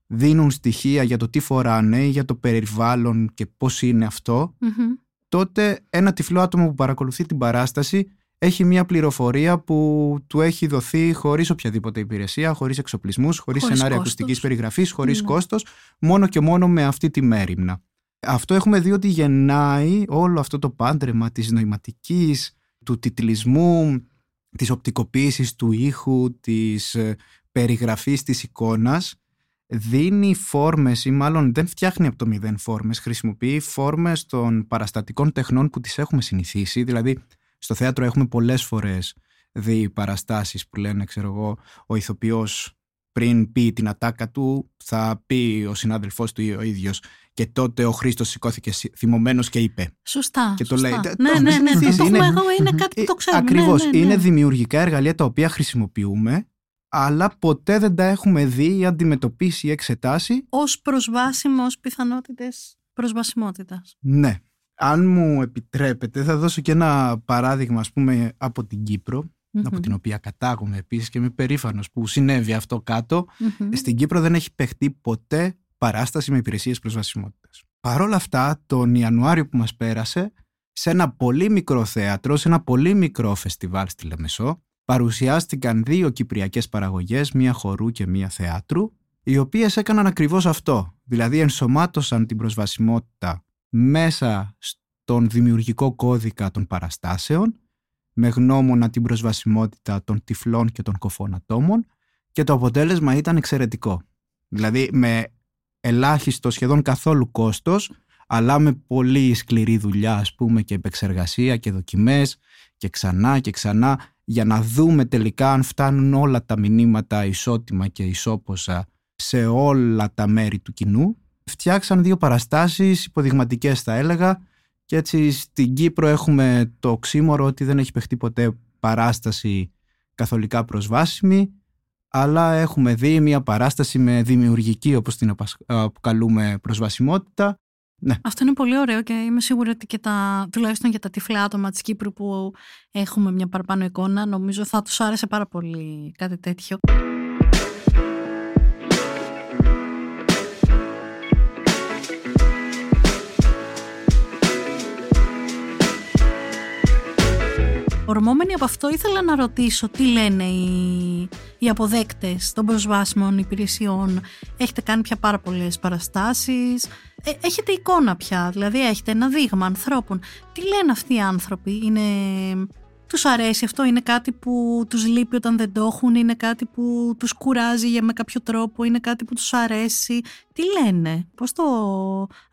δίνουν στοιχεία για το τι φοράνε, για το περιβάλλον και πώς είναι τότε ένα τυφλό άτομο που παρακολουθεί την παράσταση έχει μια πληροφορία που του έχει δοθεί χωρίς οποιαδήποτε υπηρεσία, χωρίς εξοπλισμούς, χωρίς, χωρίς σενάρια ακουστικής περιγραφής, χωρίς ναι. κόστος, μόνο και μόνο με αυτή τη μέρημνα. Αυτό έχουμε δει ότι γεννάει όλο αυτό το πάντρεμα της νοηματικής, του τιτλισμού, της οπτικοποίησης του ήχου, της ε, περιγραφής της εικόνας, δίνει φόρμες ή μάλλον δεν φτιάχνει από το μηδέν φόρμες, χρησιμοποιεί φόρμες των παραστατικών τεχνών που τις έχουμε συνηθίσει, δηλαδή στο θέατρο έχουμε πολλές φορές δει παραστάσεις που λένε, ξέρω εγώ, ο ηθοποιός πριν πει την ατάκα του, θα πει ο συνάδελφός του ή ο ίδιος και τότε ο Χρήστος σηκώθηκε θυμωμένος και είπε. Σωστά. Και το λέει. Ναι, ναι, ναι, ναι, το έχουμε εγώ, είναι κάτι που το ξέρουμε. Ακριβώς, ναι, ναι, είναι δημιουργικά εργαλεία τα οποία χρησιμοποιούμε αλλά ποτέ δεν τα έχουμε δει ή αντιμετωπίσει ή εξετάσει. Ως προσβάσιμο, ως πιθανότητες προσβασιμότητας. Ναι, αν μου επιτρέπετε θα δώσω και ένα παράδειγμα ας πούμε από την κυπρο από την οποία κατάγομαι επίσης και είμαι περήφανος που συνέβη αυτό Στην Κύπρο δεν έχει παιχτεί ποτέ παράσταση με υπηρεσίες προσβασιμότητας. Παρ' όλα αυτά, τον Ιανουάριο που μας πέρασε, σε ένα πολύ μικρό θέατρο, σε ένα πολύ μικρό φεστιβάλ στη Λεμεσό, παρουσιάστηκαν δύο κυπριακές παραγωγές, μία χορού και μία θεάτρου, οι οποίες έκαναν ακριβώς αυτό. Δηλαδή ενσωμάτωσαν την προσβασιμότητα μέσα στον δημιουργικό κώδικα των παραστάσεων, με γνώμονα την προσβασιμότητα των τυφλών και των κοφών ατόμων και το αποτέλεσμα ήταν εξαιρετικό. Δηλαδή με ελάχιστο σχεδόν καθόλου κόστος, αλλά με πολύ σκληρή δουλειά ας πούμε και επεξεργασία και δοκιμές και ξανά και ξανά για να δούμε τελικά αν φτάνουν όλα τα μηνύματα ισότιμα και ισόποσα σε όλα τα μέρη του κοινού. Φτιάξαν δύο παραστάσεις υποδειγματικές θα έλεγα και έτσι στην Κύπρο έχουμε το οξύμορο ότι δεν έχει παιχτεί ποτέ παράσταση καθολικά προσβάσιμη αλλά έχουμε δει μια παράσταση με δημιουργική όπως την αποκαλούμε προσβασιμότητα ναι. Αυτό είναι πολύ ωραίο και είμαι σίγουρη ότι και τα, τουλάχιστον για τα τυφλά άτομα της Κύπρου που έχουμε μια παραπάνω εικόνα νομίζω θα τους άρεσε πάρα πολύ κάτι τέτοιο. Ορμόμενοι από αυτό ήθελα να ρωτήσω τι λένε οι, οι αποδέκτες των προσβάσιμων υπηρεσιών; Έχετε κάνει πια πάρα πολλές παραστάσεις, ε, έχετε εικόνα πια, δηλαδή έχετε ένα δείγμα ανθρώπων. Τι λένε αυτοί οι άνθρωποι, είναι... Τους αρέσει αυτό, είναι κάτι που τους λείπει όταν δεν το έχουν, είναι κάτι που τους κουράζει για με κάποιο τρόπο, είναι κάτι που τους αρέσει; Τι λένε, πώς το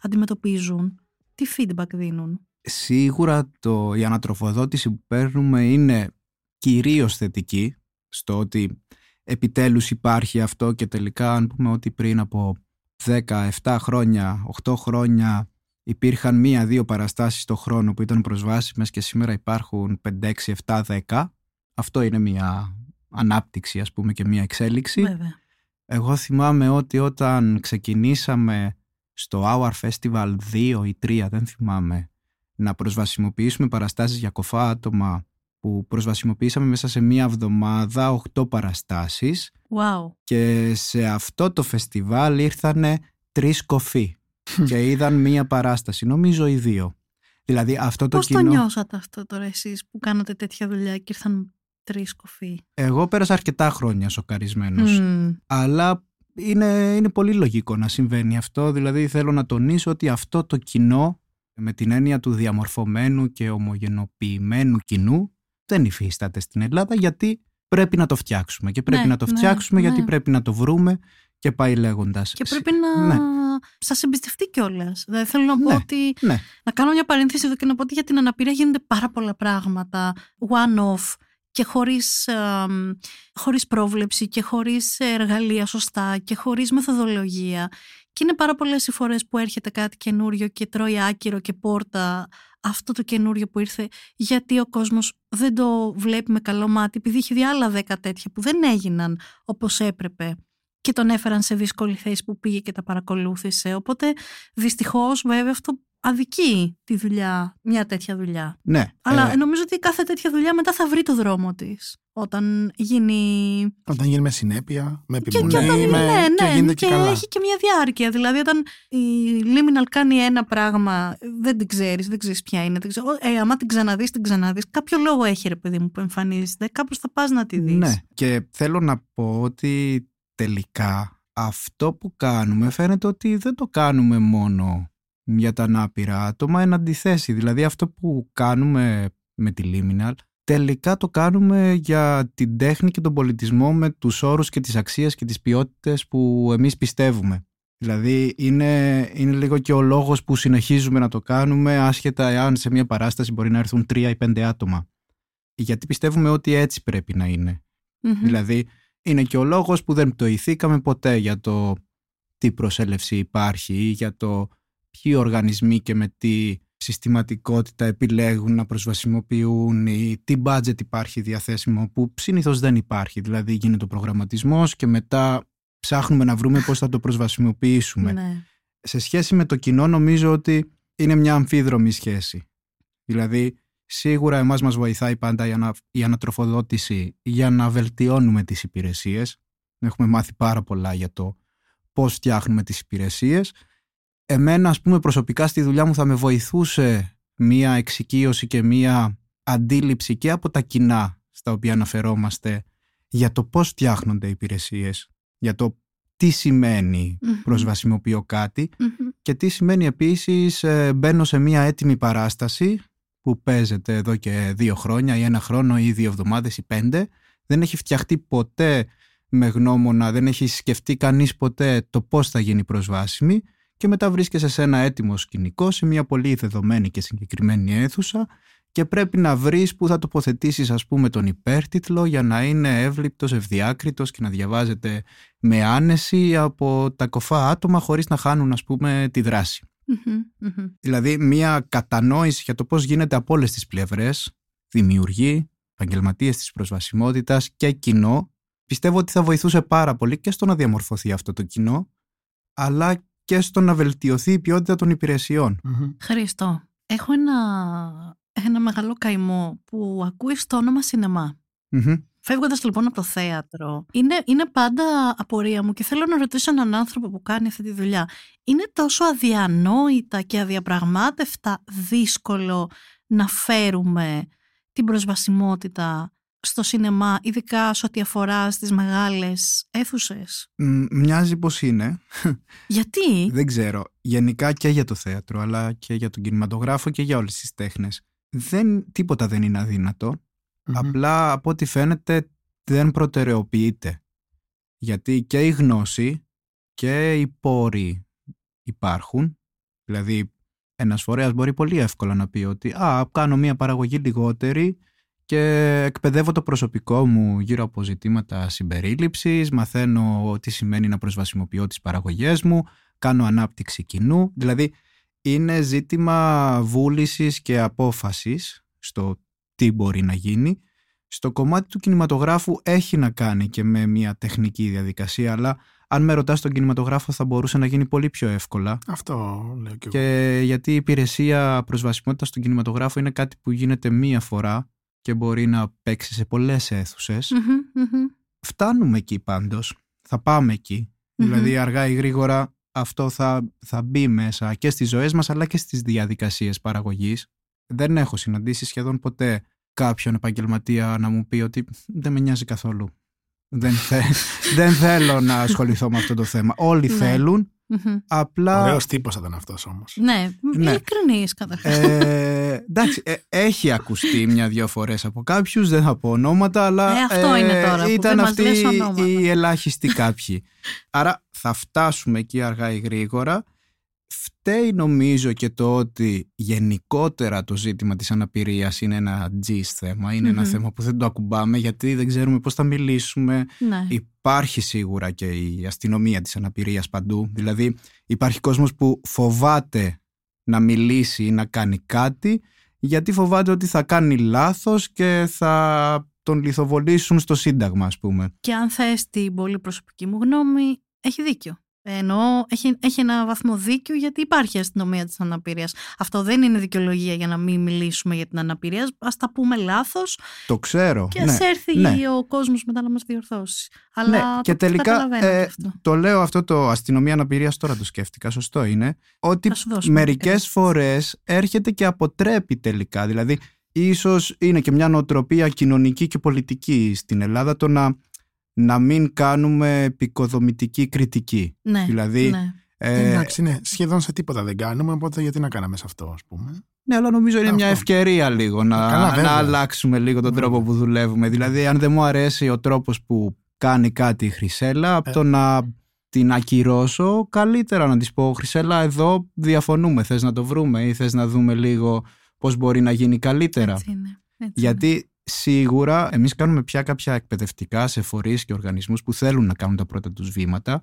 αντιμετωπίζουν, τι feedback δίνουν; Σίγουρα το, η ανατροφοδότηση που παίρνουμε είναι κυρίως θετική στο ότι επιτέλους υπάρχει αυτό και τελικά αν πούμε ότι πριν από 10, 7 χρόνια, 8 χρόνια υπήρχαν μία-δύο παραστάσεις το χρόνο που ήταν προσβάσιμες και σήμερα υπάρχουν 5, 6, 7, 10 αυτό είναι μία ανάπτυξη ας πούμε και μία εξέλιξη Βέβαια. εγώ θυμάμαι ότι όταν ξεκινήσαμε στο Hour Festival 2 ή 3 δεν θυμάμαι να προσβασιμοποιήσουμε παραστάσεις για κοφά άτομα που προσβασιμοποιήσαμε μέσα σε μία εβδομάδα 8 παραστάσεις wow. και σε αυτό το φεστιβάλ ήρθανε τρεις κοφοί και είδαν μία παράσταση, νομίζω οι δύο. Δηλαδή αυτό το Πώς κοινό... το νιώσατε αυτό τώρα εσείς που κάνατε τέτοια δουλειά και ήρθαν τρεις κοφοί; Εγώ πέρασα αρκετά χρόνια σοκαρισμένος, αλλά είναι, είναι πολύ λογικό να συμβαίνει αυτό, δηλαδή θέλω να τονίσω ότι αυτό το κοινό με την έννοια του διαμορφωμένου και ομογενοποιημένου κοινού δεν υφίσταται στην Ελλάδα γιατί πρέπει να το φτιάξουμε και πρέπει ναι, να το ναι, φτιάξουμε γιατί ναι. πρέπει να το βρούμε και πάει λέγοντας. Και πρέπει να ναι. σας εμπιστευτεί κιόλας. Δηλαδή θέλω να πω Ναι, ότι. ναι. Να κάνω μια παρένθεση εδώ και να πω ότι για την αναπηρία γίνονται πάρα πολλά πράγματα. One-off και χωρίς, εμ, χωρίς πρόβλεψη και χωρίς εργαλεία σωστά και χωρίς μεθοδολογία. Και είναι πάρα πολλές οι φορές που έρχεται κάτι καινούριο και τρώει άκυρο και πόρτα αυτό το καινούριο που ήρθε γιατί ο κόσμος δεν το βλέπει με καλό μάτι επειδή είχε δει άλλα δέκα τέτοια που δεν έγιναν όπως έπρεπε και τον έφεραν σε δύσκολη θέση που πήγε και τα παρακολούθησε. Οπότε δυστυχώς βέβαια αυτό αδικεί τη δουλειά, μια τέτοια δουλειά. Ναι. Αλλά ε, νομίζω ότι κάθε τέτοια δουλειά μετά θα βρει το δρόμο της όταν γίνει Όταν γίνει με συνέπεια, με και, επιμονή, και όταν είναι, με... ναι, και ναι, γίνεται και, και, καλά. έχει και μια διάρκεια. Δηλαδή, όταν η Liminal κάνει ένα πράγμα, δεν την ξέρεις, δεν ξέρεις ποια είναι. Δεν ξέρω, ε, άμα την ξαναδείς, την ξαναδείς. Κάποιο λόγο έχει, ρε παιδί μου, που εμφανίζεται. Κάπως θα πας να τη δεις. Ναι. Και θέλω να πω ότι τελικά αυτό που κάνουμε φαίνεται ότι δεν το κάνουμε μόνο για τα ανάπηρα άτομα εν αντιθέσει. Δηλαδή αυτό που κάνουμε με τη Liminal τελικά το κάνουμε για την τέχνη και τον πολιτισμό με τους όρους και τις αξίες και τις ποιότητες που εμείς πιστεύουμε. Δηλαδή είναι, είναι λίγο και ο λόγος που συνεχίζουμε να το κάνουμε άσχετα εάν σε μια παράσταση μπορεί να έρθουν τρία ή πέντε άτομα. Γιατί πιστεύουμε ότι έτσι πρέπει να είναι. Μμμ. Δηλαδή είναι και ο λόγος που δεν πτωηθήκαμε ποτέ για το τι προσέλευση υπάρχει ή για το ποιοι οργανισμοί και με τι συστηματικότητα επιλέγουν να προσβασιμοποιούν ή τι budget υπάρχει διαθέσιμο που συνήθως δεν υπάρχει. Δηλαδή γίνεται ο προγραμματισμός και μετά ψάχνουμε να βρούμε πώς θα το προσβασιμοποιήσουμε. Ναι. Σε σχέση με το κοινό νομίζω ότι είναι μια αμφίδρομη σχέση. Δηλαδή σίγουρα εμάς μας βοηθάει πάντα η, ανα, η ανατροφοδότηση για να βελτιώνουμε τις υπηρεσίες. Έχουμε μάθει πάρα πολλά για το πώς φτιάχνουμε τις υπηρεσίες εμένα ας πούμε προσωπικά στη δουλειά μου θα με βοηθούσε μία εξοικείωση και μία αντίληψη και από τα κοινά στα οποία αναφερόμαστε για το πώς φτιάχνονται οι υπηρεσίες, για το τι σημαίνει προσβασιμοποιώ κάτι και τι σημαίνει επίσης ε, μπαίνω σε μια έτοιμη παράσταση που παίζεται εδώ και δύο χρόνια ή ένα χρόνο ή δύο εβδομάδες ή πέντε. Δεν έχει φτιαχτεί ποτέ με γνώμονα, δεν έχει σκεφτεί κανείς ποτέ το πώς θα γίνει προσβάσιμη και μετά βρίσκεσαι σε ένα έτοιμο σκηνικό, σε μια πολύ δεδομένη και συγκεκριμένη αίθουσα και πρέπει να βρεις που θα τοποθετήσεις ας πούμε τον υπέρτιτλο για να είναι εύληπτος, ευδιάκριτος και να διαβάζεται με άνεση από τα κοφά άτομα χωρίς να χάνουν ας πούμε τη δραση Δηλαδή μια κατανόηση για το πώς γίνεται από όλες τις πλευρές δημιουργεί επαγγελματίες της προσβασιμότητας και κοινό πιστεύω ότι θα βοηθούσε πάρα πολύ και στο να διαμορφωθεί αυτό το κοινό αλλά και στο να βελτιωθεί η ποιότητα των υπηρεσιών. Χριστό, έχω ένα ένα μεγάλο καημό που ακούεις το όνομα σινεμά. Mm-hmm. Φεύγοντας λοιπόν από το θέατρο, είναι, είναι πάντα απορία μου και θέλω να ρωτήσω έναν άνθρωπο που κάνει αυτή τη δουλειά. Είναι τόσο αδιανόητα και αδιαπραγμάτευτα δύσκολο να φέρουμε την προσβασιμότητα στο σινεμά, ειδικά σε ό,τι αφορά στις μεγάλες αίθουσες; Μοιάζει πως είναι. Γιατί; Δεν ξέρω. Γενικά και για το θέατρο, αλλά και για τον κινηματογράφο και για όλες τις τέχνες δεν, τίποτα δεν είναι αδύνατο. Απλά από ό,τι φαίνεται δεν προτεραιοποιείται. Γιατί και η γνώση και οι πόροι υπάρχουν. Δηλαδή ένας φορέας μπορεί πολύ εύκολα να πει ότι «Α, κάνω μια παραγωγή λιγότερη και εκπαιδεύω το προσωπικό μου γύρω από ζητήματα συμπερίληψης, μαθαίνω τι σημαίνει να προσβασιμοποιώ τις παραγωγές μου, κάνω ανάπτυξη κοινού». Δηλαδή είναι ζήτημα βούλησης και απόφασης στο τι μπορεί να γίνει. Στο κομμάτι του κινηματογράφου έχει να κάνει και με μια τεχνική διαδικασία, αλλά αν με ρωτάς τον κινηματογράφο θα μπορούσε να γίνει πολύ πιο εύκολα. Αυτό λέω και εγώ. Και γιατί η υπηρεσία προσβασιμότητας στον κινηματογράφο είναι κάτι που γίνεται μία φορά και μπορεί να παίξει σε πολλές αίθουσες. Φτάνουμε εκεί πάντως. Θα πάμε Δηλαδή αργά ή γρήγορα αυτό θα, θα μπει μέσα και στις ζωές μας αλλά και στις διαδικασίες παραγωγής. Δεν έχω συναντήσει σχεδόν ποτέ κάποιον επαγγελματία να μου πει ότι δεν με νοιάζει καθόλου. Δεν, δεν θέλω να ασχοληθώ με αυτό το θέμα. Όλοι ναι. Θέλουν, Απλά... Ωραίος τύπος θα ήταν αυτός όμως. Ναι, ναι. ειλικρινής καταρχάς. Ε, εντάξει, ε, έχει ακουστεί μια-δυο φορές από κάποιους, δεν θα πω ονόματα, αλλά ε, αυτό είναι τώρα, που ήταν δεν αυτοί οι ελάχιστοι κάποιοι. Άρα θα φτάσουμε εκεί αργά ή γρήγορα φταίει νομίζω και το ότι γενικότερα το ζήτημα της αναπηρίας είναι ένα τζις θέμα, ένα θέμα που δεν το ακουμπάμε γιατί δεν ξέρουμε πώς θα μιλήσουμε. Ναι. Υπάρχει σίγουρα και η αστυνομία της αναπηρίας παντού, δηλαδή υπάρχει κόσμος που φοβάται να μιλήσει ή να κάνει κάτι γιατί φοβάται ότι θα κάνει λάθος και θα τον λιθοβολήσουν στο σύνταγμα ας πούμε. Και αν θες την πολύ προσωπική μου γνώμη, έχει δίκιο. Ενώ έχει, έχει ένα βαθμό δίκιο γιατί υπάρχει αστυνομία της αναπηρίας. Αυτό δεν είναι δικαιολογία για να μην μιλήσουμε για την αναπηρία. Ας τα πούμε λάθος. Το ξέρω. Και ας ναι, έρθει ναι. ο κόσμος μετά να μας διορθώσει. Αλλά ναι, και το τελικά ε, αυτό. το λέω αυτό το αστυνομία αναπηρίας τώρα το σκέφτηκα. Σωστό είναι. Ότι μερικές φορές έρχεται και αποτρέπει τελικά. Δηλαδή ίσως είναι και μια νοοτροπία κοινωνική και πολιτική στην Ελλάδα το να να μην κάνουμε επικοδομητική κριτική. Ναι, δηλαδή, ναι. Ε, Εντάξει, ναι, σχεδόν σε τίποτα δεν κάνουμε, οπότε γιατί να κάναμε σε αυτό, ας πούμε. Ναι, αλλά νομίζω είναι μια ευκαιρία λίγο να, να αλλάξουμε λίγο τον τρόπο που δουλεύουμε. Δηλαδή, αν δεν μου αρέσει ο τρόπος που κάνει κάτι η Χρυσέλα, από ε. το να την ακυρώσω, καλύτερα να της πω «Χρυσέλα, εδώ διαφωνούμε, θες να το βρούμε ή θες να δούμε λίγο πώς μπορεί να γίνει καλύτερα». Έτσι είναι. Έτσι Γιατί Σίγουρα, εμείς κάνουμε πια κάποια εκπαιδευτικά σε φορείς και οργανισμούς που θέλουν να κάνουν τα πρώτα τους βήματα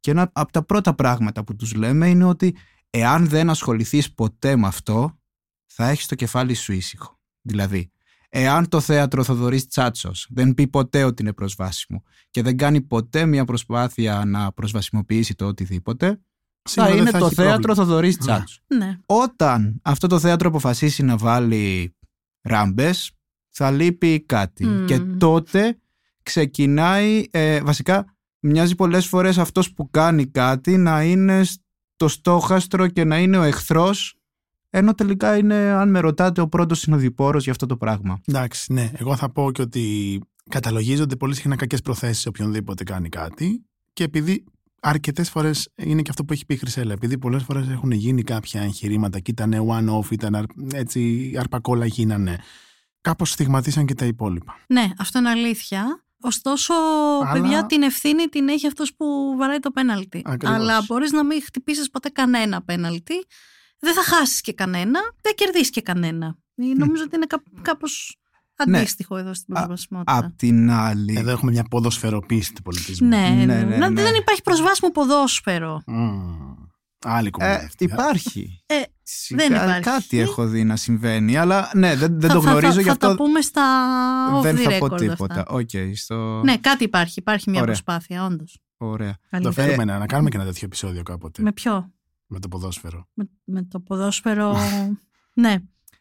και ένα από τα πρώτα πράγματα που τους λέμε είναι ότι εάν δεν ασχοληθείς ποτέ με αυτό, θα έχεις το κεφάλι σου ήσυχο. Δηλαδή, εάν το θέατρο Θοδωρής Τσάτσος δεν πει ποτέ ότι είναι προσβάσιμο και δεν κάνει ποτέ μια προσπάθεια να προσβασιμοποιήσει το οτιδήποτε, θα είναι το θέατρο Θοδωρής ναι. Τσάτσος. Ναι. Όταν αυτό το θέατρο αποφασίσει να βάλει ράμπες, θα λείπει κάτι. Και τότε ξεκινάει, ε, βασικά μοιάζει πολλές φορές αυτός που κάνει κάτι να είναι το στόχαστρο και να είναι ο εχθρός ενώ τελικά είναι, αν με ρωτάτε, ο πρώτος συνοδοιπόρος για αυτό το πράγμα. Εντάξει, ναι. Εγώ θα πω και ότι καταλογίζονται πολύ συχνά κακές προθέσεις σε οποιονδήποτε κάνει κάτι και επειδή αρκετές φορές είναι και αυτό που έχει πει η Χρυσέλα. Επειδή πολλές φορές έχουν γίνει κάποια εγχειρήματα και ήταν one-off, ήταν έτσι αρπακόλα γίνανε. Κάπως στιγματίσαν και τα υπόλοιπα. Ναι, αυτό είναι αλήθεια. Ωστόσο, Αλλά... παιδιά, την ευθύνη την έχει αυτός που βαράει το πέναλτι. Αλλά μπορείς να μην χτυπήσεις ποτέ κανένα πέναλτι. Δεν θα χάσεις και κανένα, δεν κερδίσεις και κανένα. Νομίζω ότι είναι κάπως ναι. αντίστοιχο εδώ στην προσβασιμότητα. Απ' την άλλη. Εδώ έχουμε μια ποδοσφαιροποίηση του πολιτισμού. Ναι, ναι, ναι, ναι, ναι. Δεν υπάρχει προσβάσιμο ποδόσφαιρο. Άλλη ε, υπάρχει. Ε, δεν υπάρχει. Κάτι έχω δει να συμβαίνει, αλλά ναι, δεν, δεν το γνωρίζω θα, γι' αυτό. Θα το πούμε στα Δεν θα πω τίποτα. Okay, στο... Ναι, κάτι υπάρχει. Υπάρχει μια προσπάθεια, όντως. Ωραία. Το φέρουμε να, να κάνουμε και ένα τέτοιο επεισόδιο κάποτε. Με ποιο; Με το ποδόσφαιρο. Με, με το ποδόσφαιρο. ναι.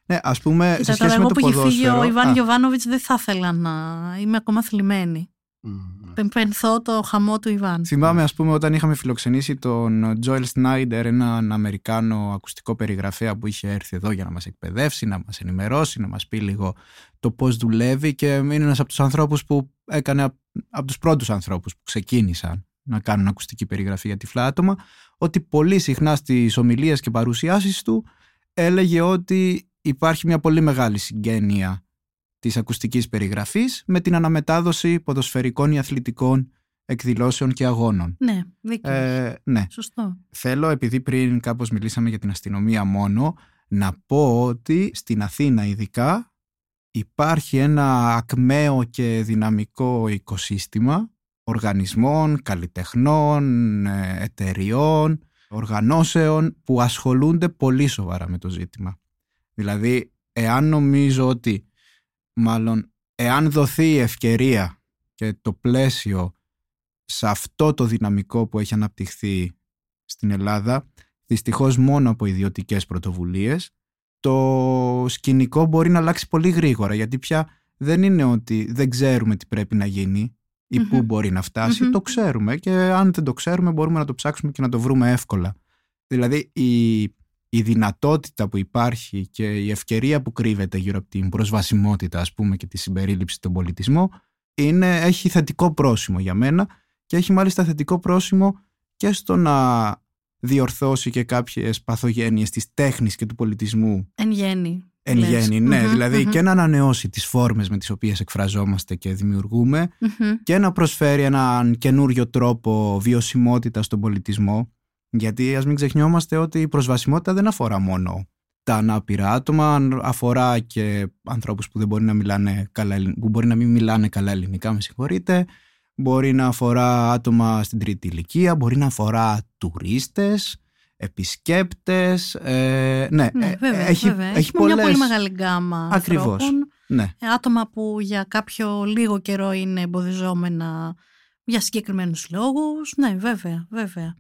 Ναι, ας πούμε. Κοίτα, σε σχέση με το που έχει φύγει ο Ιβάν Γιοβάνοβιτ, δεν θα ήθελα να. Είμαι ακόμα θλιμμένη. Mm. Πενθώ το χαμό του Ιβάν. Θυμάμαι, ας πούμε, όταν είχαμε φιλοξενήσει τον Τζόελ Σνάιντερ, έναν Αμερικάνο ακουστικό περιγραφέα που είχε έρθει εδώ για να μας εκπαιδεύσει, να μας ενημερώσει, να μας πει λίγο το πώς δουλεύει. Και είναι ένας από τους ανθρώπους που έκανε από τους πρώτους ανθρώπους που ξεκίνησαν να κάνουν ακουστική περιγραφή για τυφλά άτομα, ότι πολύ συχνά στις ομιλίες και παρουσιάσεις του έλεγε ότι υπάρχει μια πολύ μεγάλη συγγένεια της ακουστικής περιγραφής με την αναμετάδοση ποδοσφαιρικών ή αθλητικών εκδηλώσεων και αγώνων. Ναι, δίκαιος. Ε, ναι. Σωστό. Θέλω, επειδή πριν κάπως μιλήσαμε για την αστυνομία μόνο, να πω ότι στην Αθήνα ειδικά υπάρχει ένα ακμαίο και δυναμικό οικοσύστημα οργανισμών, καλλιτεχνών, ε, εταιριών, οργανώσεων που ασχολούνται πολύ σοβαρά με το ζήτημα. Δηλαδή, εάν νομίζω ότι, μάλλον, εάν δοθεί η ευκαιρία και το πλαίσιο σε αυτό το δυναμικό που έχει αναπτυχθεί στην Ελλάδα, δυστυχώς μόνο από ιδιωτικές πρωτοβουλίες, το σκηνικό μπορεί να αλλάξει πολύ γρήγορα, γιατί πια δεν είναι ότι δεν ξέρουμε τι πρέπει να γίνει ή πού μπορεί να φτασει το ξέρουμε και αν δεν το ξέρουμε μπορούμε να το ψάξουμε και να το βρούμε εύκολα. Δηλαδή η η δυνατότητα που υπάρχει και η ευκαιρία που κρύβεται γύρω από την προσβασιμότητα ας πούμε και τη συμπερίληψη στον πολιτισμό είναι, έχει θετικό πρόσημο για μένα και έχει μάλιστα θετικό πρόσημο και στο να διορθώσει και κάποιες παθογένειες της τέχνης και του πολιτισμού. Εν γέννη. Εν γέννη, ναι. δηλαδη και να ανανεώσει τις φόρμες με τις οποίες εκφραζόμαστε και δημιουργουμε και να προσφέρει έναν καινούριο τρόπο βιωσιμότητας στον πολιτισμό γιατί ας μην ξεχνιόμαστε ότι η προσβασιμότητα δεν αφορά μόνο τα ανάπηρα άτομα, αφορά και ανθρώπους που, δεν μπορεί να μιλάνε καλά, που μπορεί να μην μιλάνε καλά ελληνικά, με συγχωρείτε, μπορεί να αφορά άτομα στην τρίτη ηλικία, μπορεί να αφορά τουρίστες, επισκέπτες, ε, ναι, ναι ε, βέβαια, έχει, βέβαια. έχει, πολλές... μια πολύ μεγάλη γκάμα Ακριβώς, ναι. Ε, άτομα που για κάποιο λίγο καιρό είναι εμποδιζόμενα για συγκεκριμένους λόγους, ναι βέβαια, βέβαια.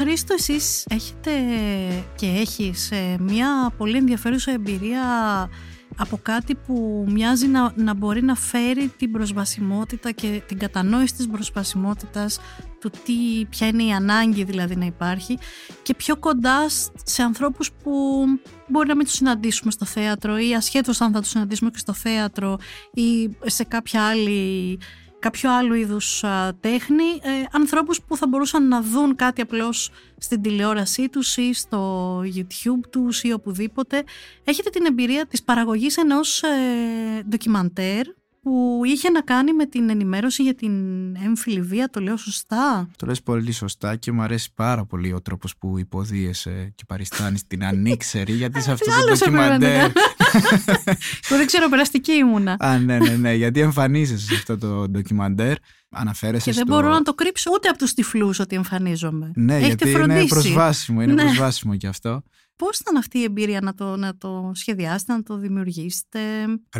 Χρήστο, εσείς έχετε και έχεις ε, μια πολύ ενδιαφέρουσα εμπειρία από κάτι που μοιάζει να, να μπορεί να φέρει την προσβασιμότητα και την κατανόηση της προσβασιμότητας του τι, ποια είναι η ανάγκη δηλαδή να υπάρχει και πιο κοντά σε ανθρώπους που μπορεί να μην τους συναντήσουμε στο θέατρο ή ασχέτως αν θα τους συναντήσουμε και στο θέατρο ή σε κάποια άλλη κάποιο άλλο είδους τέχνη, ε, ανθρώπους που θα μπορούσαν να δουν κάτι απλώς στην τηλεόρασή τους ή στο YouTube τους ή οπουδήποτε. Έχετε την εμπειρία της παραγωγής ενός ε, ντοκιμαντέρ; Που είχε να κάνει με την ενημέρωση για την έμφυλη βία, το λέω σωστά; Το λες πολύ σωστά και μου αρέσει πάρα πολύ ο τρόπος που υποδίεσαι και παριστάνεις την ανήξερη γιατί σε αυτό το ντοκιμαντέρ... που δεν ξέρω, περαστική ήμουνα. Α, ναι, ναι, ναι, γιατί εμφανίζεσαι σε αυτό το ντοκιμαντέρ. Αναφέρεσαι και δεν μπορώ να το κρύψω ούτε από τους τυφλούς ότι εμφανίζομαι. Ναι, Έχετε γιατί είναι προσβάσιμο, είναι ναι. προσβάσιμο και αυτό. Πώς ήταν αυτή η εμπειρία να το, να το σχεδιάσετε, να το δημιουργήσετε;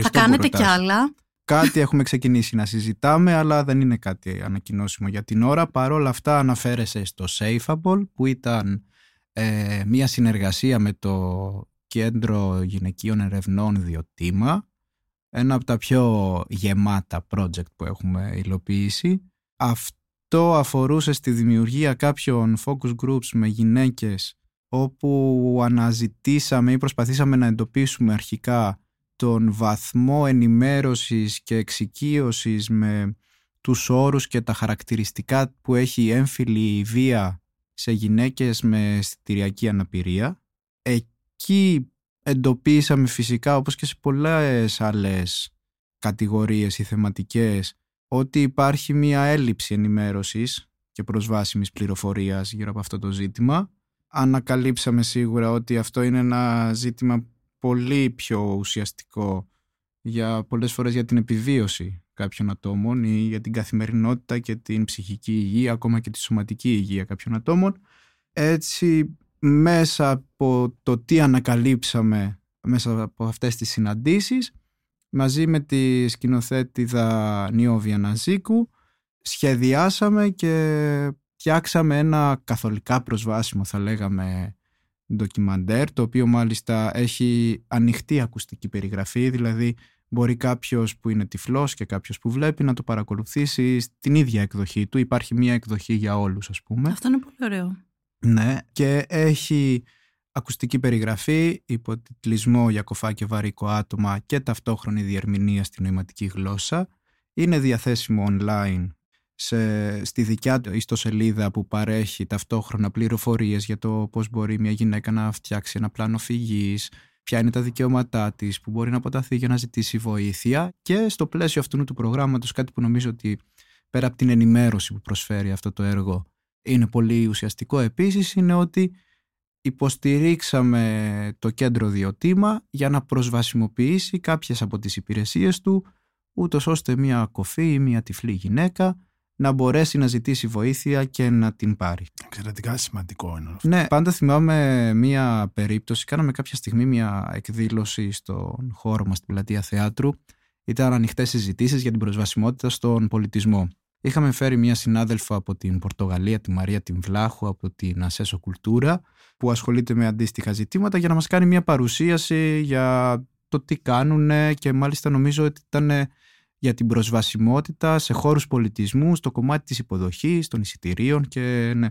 θα κάνετε κι άλλα; Κάτι έχουμε ξεκινήσει να συζητάμε, αλλά δεν είναι κάτι ανακοινώσιμο για την ώρα. Παρ' όλα αυτά αναφέρεσαι στο Safeable, που ήταν ε, μια συνεργασία με το Κέντρο Γυναικείων Ερευνών Διοτήμα, ένα από τα πιο γεμάτα project που έχουμε υλοποιήσει. Αυτό αφορούσε στη δημιουργία κάποιων focus groups με γυναίκες όπου αναζητήσαμε ή προσπαθήσαμε να εντοπίσουμε αρχικά τον βαθμό ενημέρωσης και εξοικείωσης με τους όρους και τα χαρακτηριστικά που έχει η έμφυλη βία σε γυναίκες με αισθητηριακή αναπηρία. Εκεί εντοπίσαμε φυσικά όπως και σε πολλές άλλες κατηγορίες ή θεματικές ότι υπάρχει μια έλλειψη ενημέρωσης και προσβάσιμης πληροφορίας γύρω από αυτό το ζήτημα. Ανακαλύψαμε σίγουρα ότι αυτό είναι ένα ζήτημα πολύ πιο ουσιαστικό για πολλές φορές για την επιβίωση κάποιων ατόμων ή για την καθημερινότητα και την ψυχική υγεία, ακόμα και τη σωματική υγεία κάποιων ατόμων. Έτσι, μέσα από το τι ανακαλύψαμε μέσα από αυτές τις συναντήσεις, μαζί με τη σκηνοθέτηδα Νιώβια Ναζίκου, σχεδιάσαμε και φτιάξαμε ένα καθολικά προσβάσιμο, θα λέγαμε, ντοκιμαντέρ, το οποίο μάλιστα έχει ανοιχτή ακουστική περιγραφή, δηλαδή μπορεί κάποιος που είναι τυφλός και κάποιος που βλέπει να το παρακολουθήσει στην ίδια εκδοχή του. Υπάρχει μία εκδοχή για όλους ας πούμε. Αυτό είναι πολύ ωραίο. Ναι και έχει ακουστική περιγραφή, υποτιτλισμό για κοφά και βαρύκο άτομα και ταυτόχρονη διερμηνία στη νοηματική γλώσσα. Είναι διαθέσιμο online σε, στη δικιά του ιστοσελίδα που παρέχει ταυτόχρονα πληροφορίες για το πώς μπορεί μια γυναίκα να φτιάξει ένα πλάνο φυγής, ποια είναι τα δικαιώματά της, που μπορεί να αποταθεί για να ζητήσει βοήθεια και στο πλαίσιο αυτού του προγράμματος κάτι που νομίζω ότι πέρα από την ενημέρωση που προσφέρει αυτό το έργο είναι πολύ ουσιαστικό επίσης είναι ότι υποστηρίξαμε το κέντρο Διοτήμα για να προσβασιμοποιήσει κάποιες από τις υπηρεσίες του ούτως ώστε μια κοφή ή μια τυφλή γυναίκα να μπορέσει να ζητήσει βοήθεια και να την πάρει. Εξαιρετικά σημαντικό είναι αυτό. Ναι, πάντα θυμάμαι μία περίπτωση. Κάναμε κάποια στιγμή μία εκδήλωση στον χώρο μας, στην πλατεία θεάτρου. Ήταν ανοιχτές συζητήσεις για την προσβασιμότητα στον πολιτισμό. Είχαμε φέρει μία συνάδελφο από την Πορτογαλία, τη Μαρία την Βλάχου, από την Ασέσο Κουλτούρα, που ασχολείται με αντίστοιχα ζητήματα για να μας κάνει μία παρουσίαση για το τι κάνουν και μάλιστα νομίζω ότι ήταν για την προσβασιμότητα σε χώρους πολιτισμού, στο κομμάτι της υποδοχής, των εισιτηρίων και ναι,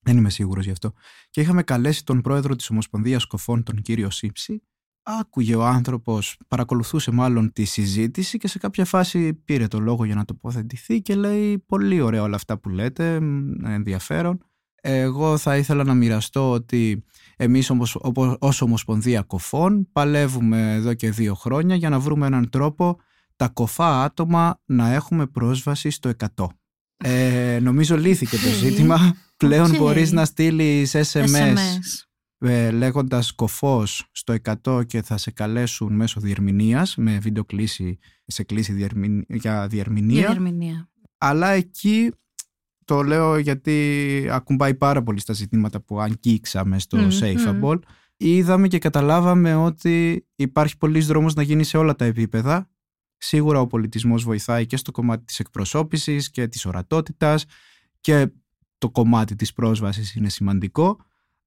δεν είμαι σίγουρος γι' αυτό. Και είχαμε καλέσει τον πρόεδρο της Ομοσπονδίας Κοφών, τον κύριο Σύψη. Άκουγε ο άνθρωπος, παρακολουθούσε μάλλον τη συζήτηση και σε κάποια φάση πήρε το λόγο για να τοποθετηθεί και λέει πολύ ωραία όλα αυτά που λέτε, ενδιαφέρον. Εγώ θα ήθελα να μοιραστώ ότι εμείς ως Ομοσπονδία Κοφών παλεύουμε εδώ και δύο χρόνια για να βρούμε έναν τρόπο τα κοφά άτομα να έχουμε πρόσβαση στο 100. Ε, νομίζω λύθηκε το ζήτημα. Πλέον okay. μπορείς να στείλεις SMS, SMS. Ε, λέγοντας κοφός στο 100 και θα σε καλέσουν μέσω διερμηνίας με βίντεο κλήση σε κλήση για διερμηνία. Για διερμηνία. Αλλά εκεί το λέω γιατί ακουμπάει πάρα πολύ στα ζητήματα που αγγίξαμε στο mm, Safeable. Είδαμε και καταλάβαμε ότι υπάρχει πολλής δρόμος να γίνει σε όλα τα επίπεδα Σίγουρα ο πολιτισμός βοηθάει και στο κομμάτι της εκπροσώπησης και της ορατότητας και το κομμάτι της πρόσβασης είναι σημαντικό,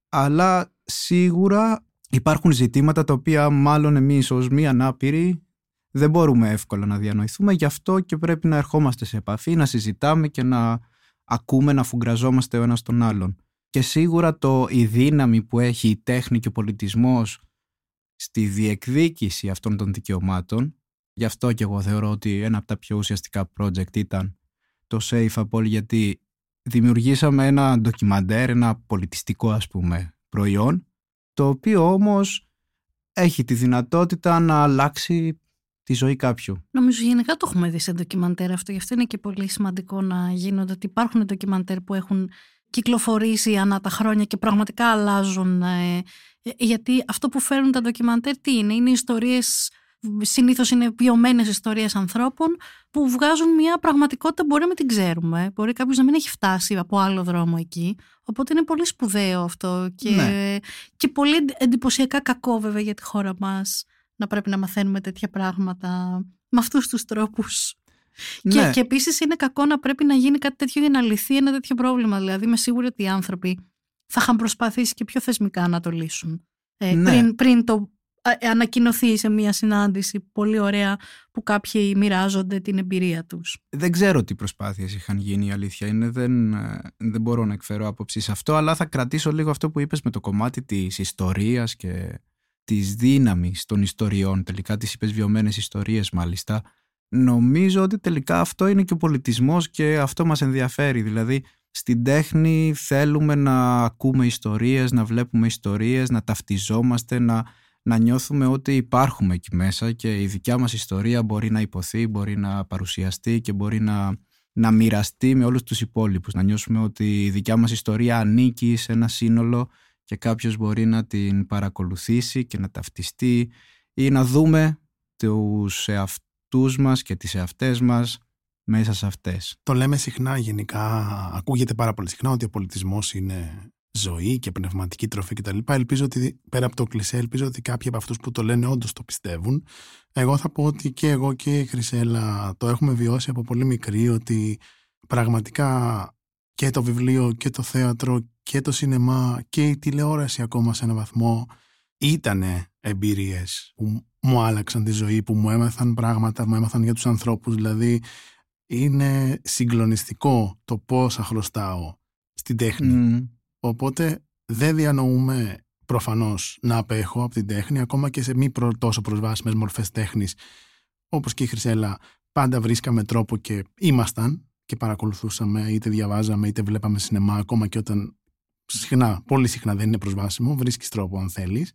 αλλά σίγουρα υπάρχουν ζητήματα τα οποία μάλλον εμείς ως μη ανάπηροι δεν μπορούμε εύκολα να διανοηθούμε, γι' αυτό και πρέπει να ερχόμαστε σε επαφή, να συζητάμε και να ακούμε, να φουγκραζόμαστε ο ένας τον άλλον. Και σίγουρα το, η δύναμη που έχει η τέχνη και ο πολιτισμός στη διεκδίκηση αυτών των δικαιωμάτων Γι' αυτό και εγώ θεωρώ ότι ένα από τα πιο ουσιαστικά project ήταν το Safe Apple γιατί δημιουργήσαμε ένα ντοκιμαντέρ, ένα πολιτιστικό ας πούμε προϊόν το οποίο όμως έχει τη δυνατότητα να αλλάξει τη ζωή κάποιου. Νομίζω γενικά το έχουμε δει σε ντοκιμαντέρ αυτό, γι' αυτό είναι και πολύ σημαντικό να γίνονται ότι υπάρχουν ντοκιμαντέρ που έχουν κυκλοφορήσει ανά τα χρόνια και πραγματικά αλλάζουν. Ε, ε, γιατί αυτό που φέρνουν τα ντοκιμαντέρ τι είναι, είναι ιστορίες Συνήθως είναι βιωμένες ιστορίες ανθρώπων που βγάζουν μια πραγματικότητα μπορεί να μην την ξέρουμε. Μπορεί κάποιος να μην έχει φτάσει από άλλο δρόμο εκεί. Οπότε είναι πολύ σπουδαίο αυτό και, ναι. και πολύ εντυπωσιακά κακό βέβαια για τη χώρα μας να πρέπει να μαθαίνουμε τέτοια πράγματα με αυτούς τους τρόπους. Και, ναι. και επίσης είναι κακό να πρέπει να γίνει κάτι τέτοιο για να λυθεί ένα τέτοιο πρόβλημα. Δηλαδή, είμαι σίγουρη ότι οι άνθρωποι θα είχαν προσπαθήσει και πιο θεσμικά να το λύσουν. Ε, ναι. πριν, πριν το ανακοινωθεί σε μια συνάντηση πολύ ωραία που κάποιοι μοιράζονται την εμπειρία τους. Δεν ξέρω τι προσπάθειες είχαν γίνει η αλήθεια είναι, δεν, ε, δεν μπορώ να εκφέρω άποψη σε αυτό αλλά θα κρατήσω λίγο αυτό που είπες με το κομμάτι της ιστορίας και της δύναμης των ιστοριών. Τελικά τις είπες βιωμένες ιστορίες μάλιστα. Νομίζω ότι τελικά αυτό είναι και ο πολιτισμός και αυτό μας ενδιαφέρει. Δηλαδή στην τέχνη θέλουμε να ακούμε ιστορίες, να βλέπουμε ιστορίες, να ταυτιζόμαστε, να, να νιώθουμε ότι υπάρχουμε εκεί μέσα και η δικιά μας ιστορία μπορεί να υποθεί, μπορεί να παρουσιαστεί και μπορεί να, να μοιραστεί με όλους τους υπόλοιπους. Να νιώσουμε ότι η δικιά μας ιστορία ανήκει σε ένα σύνολο και κάποιος μπορεί να την παρακολουθήσει και να ταυτιστεί ή να δούμε τους εαυτούς μας και τις εαυτές μας μέσα σε αυτές. Το λέμε συχνά γενικά, ακούγεται πάρα πολύ συχνά ότι ο πολιτισμός είναι ζωή και πνευματική τροφή κτλ. Ελπίζω ότι, πέρα από το κλισέ, ελπίζω ότι κάποιοι από αυτούς που το λένε όντως το πιστεύουν. Εγώ θα πω ότι και εγώ και η Χρυσέλα το έχουμε βιώσει από πολύ μικρή ότι πραγματικά και το βιβλίο και το θέατρο και το σινεμά και η τηλεόραση ακόμα σε ένα βαθμό ήταν εμπειρίες που μου άλλαξαν τη ζωή, που μου έμαθαν πράγματα, μου έμαθαν για τους ανθρώπους. Δηλαδή είναι συγκλονιστικό το πόσα χρωστάω στην τέχνη. Οπότε δεν διανοούμε προφανώς να απέχω από την τέχνη, ακόμα και σε μη τόσο προσβάσιμες μορφές τέχνης, όπως και η Χρυσέλα, πάντα βρίσκαμε τρόπο και ήμασταν και παρακολουθούσαμε, είτε διαβάζαμε, είτε βλέπαμε σινεμά, ακόμα και όταν συχνά, πολύ συχνά δεν είναι προσβάσιμο, βρίσκεις τρόπο αν θέλεις.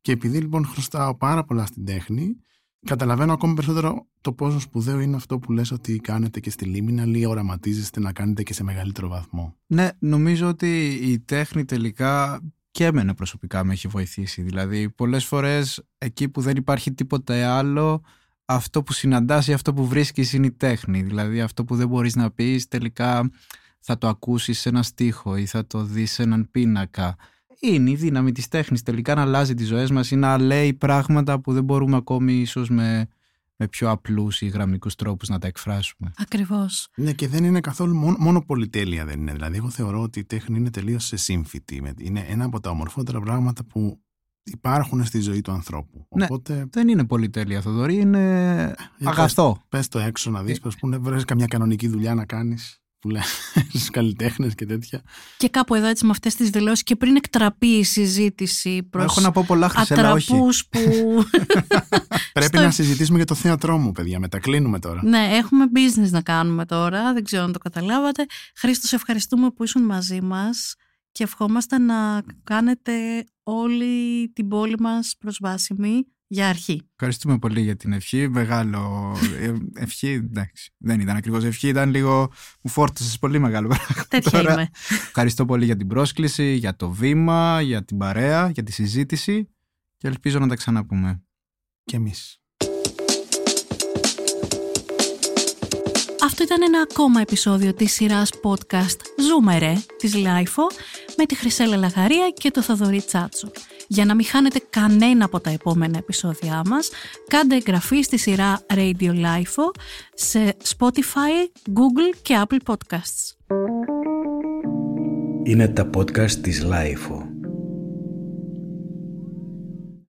Και επειδή λοιπόν χρωστάω πάρα πολλά στην τέχνη, Καταλαβαίνω ακόμη περισσότερο το πόσο σπουδαίο είναι αυτό που λες ότι κάνετε και στη Λίμινα ή οραματίζεστε να κάνετε και σε μεγαλύτερο βαθμό. Ναι, νομίζω ότι η τέχνη τελικά και εμένα προσωπικά με έχει βοηθήσει. Δηλαδή πολλές φορές εκεί που δεν υπάρχει τίποτα άλλο αυτό που συναντάς ή αυτό που βρίσκεις είναι η τέχνη. Δηλαδή αυτό που δεν μπορείς να πεις τελικά θα το ακούσεις σε ένα στίχο ή θα το δεις σε έναν πίνακα είναι η δύναμη της τέχνης τελικά να αλλάζει τις ζωές μας ή να λέει πράγματα που δεν μπορούμε ακόμη ίσως με, με πιο απλούς ή γραμμικούς τρόπους να τα εκφράσουμε. Ακριβώς. Ναι και δεν είναι καθόλου μόνο, μόνο πολυτέλεια δεν είναι. Δηλαδή εγώ θεωρώ ότι η τέχνη είναι τελείως σε σύμφυτη. Είναι ένα από τα ομορφότερα πράγματα που υπάρχουν στη ζωή του ανθρώπου. Ναι, Οπότε... δεν είναι πολυτέλεια Θοδωρή, είναι ε, αγαθό. Πες, το έξω να δεις, ε... πούνε, βρες καμιά κανονική δουλειά να κάνεις που λένε στους καλλιτέχνες και τέτοια. Και κάπου εδώ έτσι με αυτές τις δηλώσεις και πριν εκτραπεί η συζήτηση προς. Έχω να πω πολλά χρυσέλα, όχι. που. Πρέπει να συζητήσουμε για το θέατρό μου, παιδιά. Μετακλίνουμε τώρα. Ναι, έχουμε business να κάνουμε τώρα. Δεν ξέρω αν το καταλάβατε. Χρήστο, ευχαριστούμε που ήσουν μαζί μας και ευχόμαστε να κάνετε όλη την πόλη μας προσβάσιμη για αρχή. Ευχαριστούμε πολύ για την ευχή. Μεγάλο. Ε, ευχή, εντάξει. Δεν ήταν ακριβώς ευχή, ήταν λίγο. Μου φόρτωσε πολύ μεγάλο πράγμα. Τέτοια είμαι. Ευχαριστώ πολύ για την πρόσκληση, για το βήμα, για την παρέα, για τη συζήτηση και ελπίζω να τα ξαναπούμε. Και εμείς. Αυτό ήταν ένα ακόμα επεισόδιο της σειράς podcast «Ζούμε της LiFO με τη Χρυσέλα Λαγαρία και το Θοδωρή Τσάτσο. Για να μην χάνετε κανένα από τα επόμενα επεισόδια μας, κάντε εγγραφή στη σειρά Radio LiFO σε Spotify, Google και Apple Podcasts. Είναι τα podcast της Lifeo.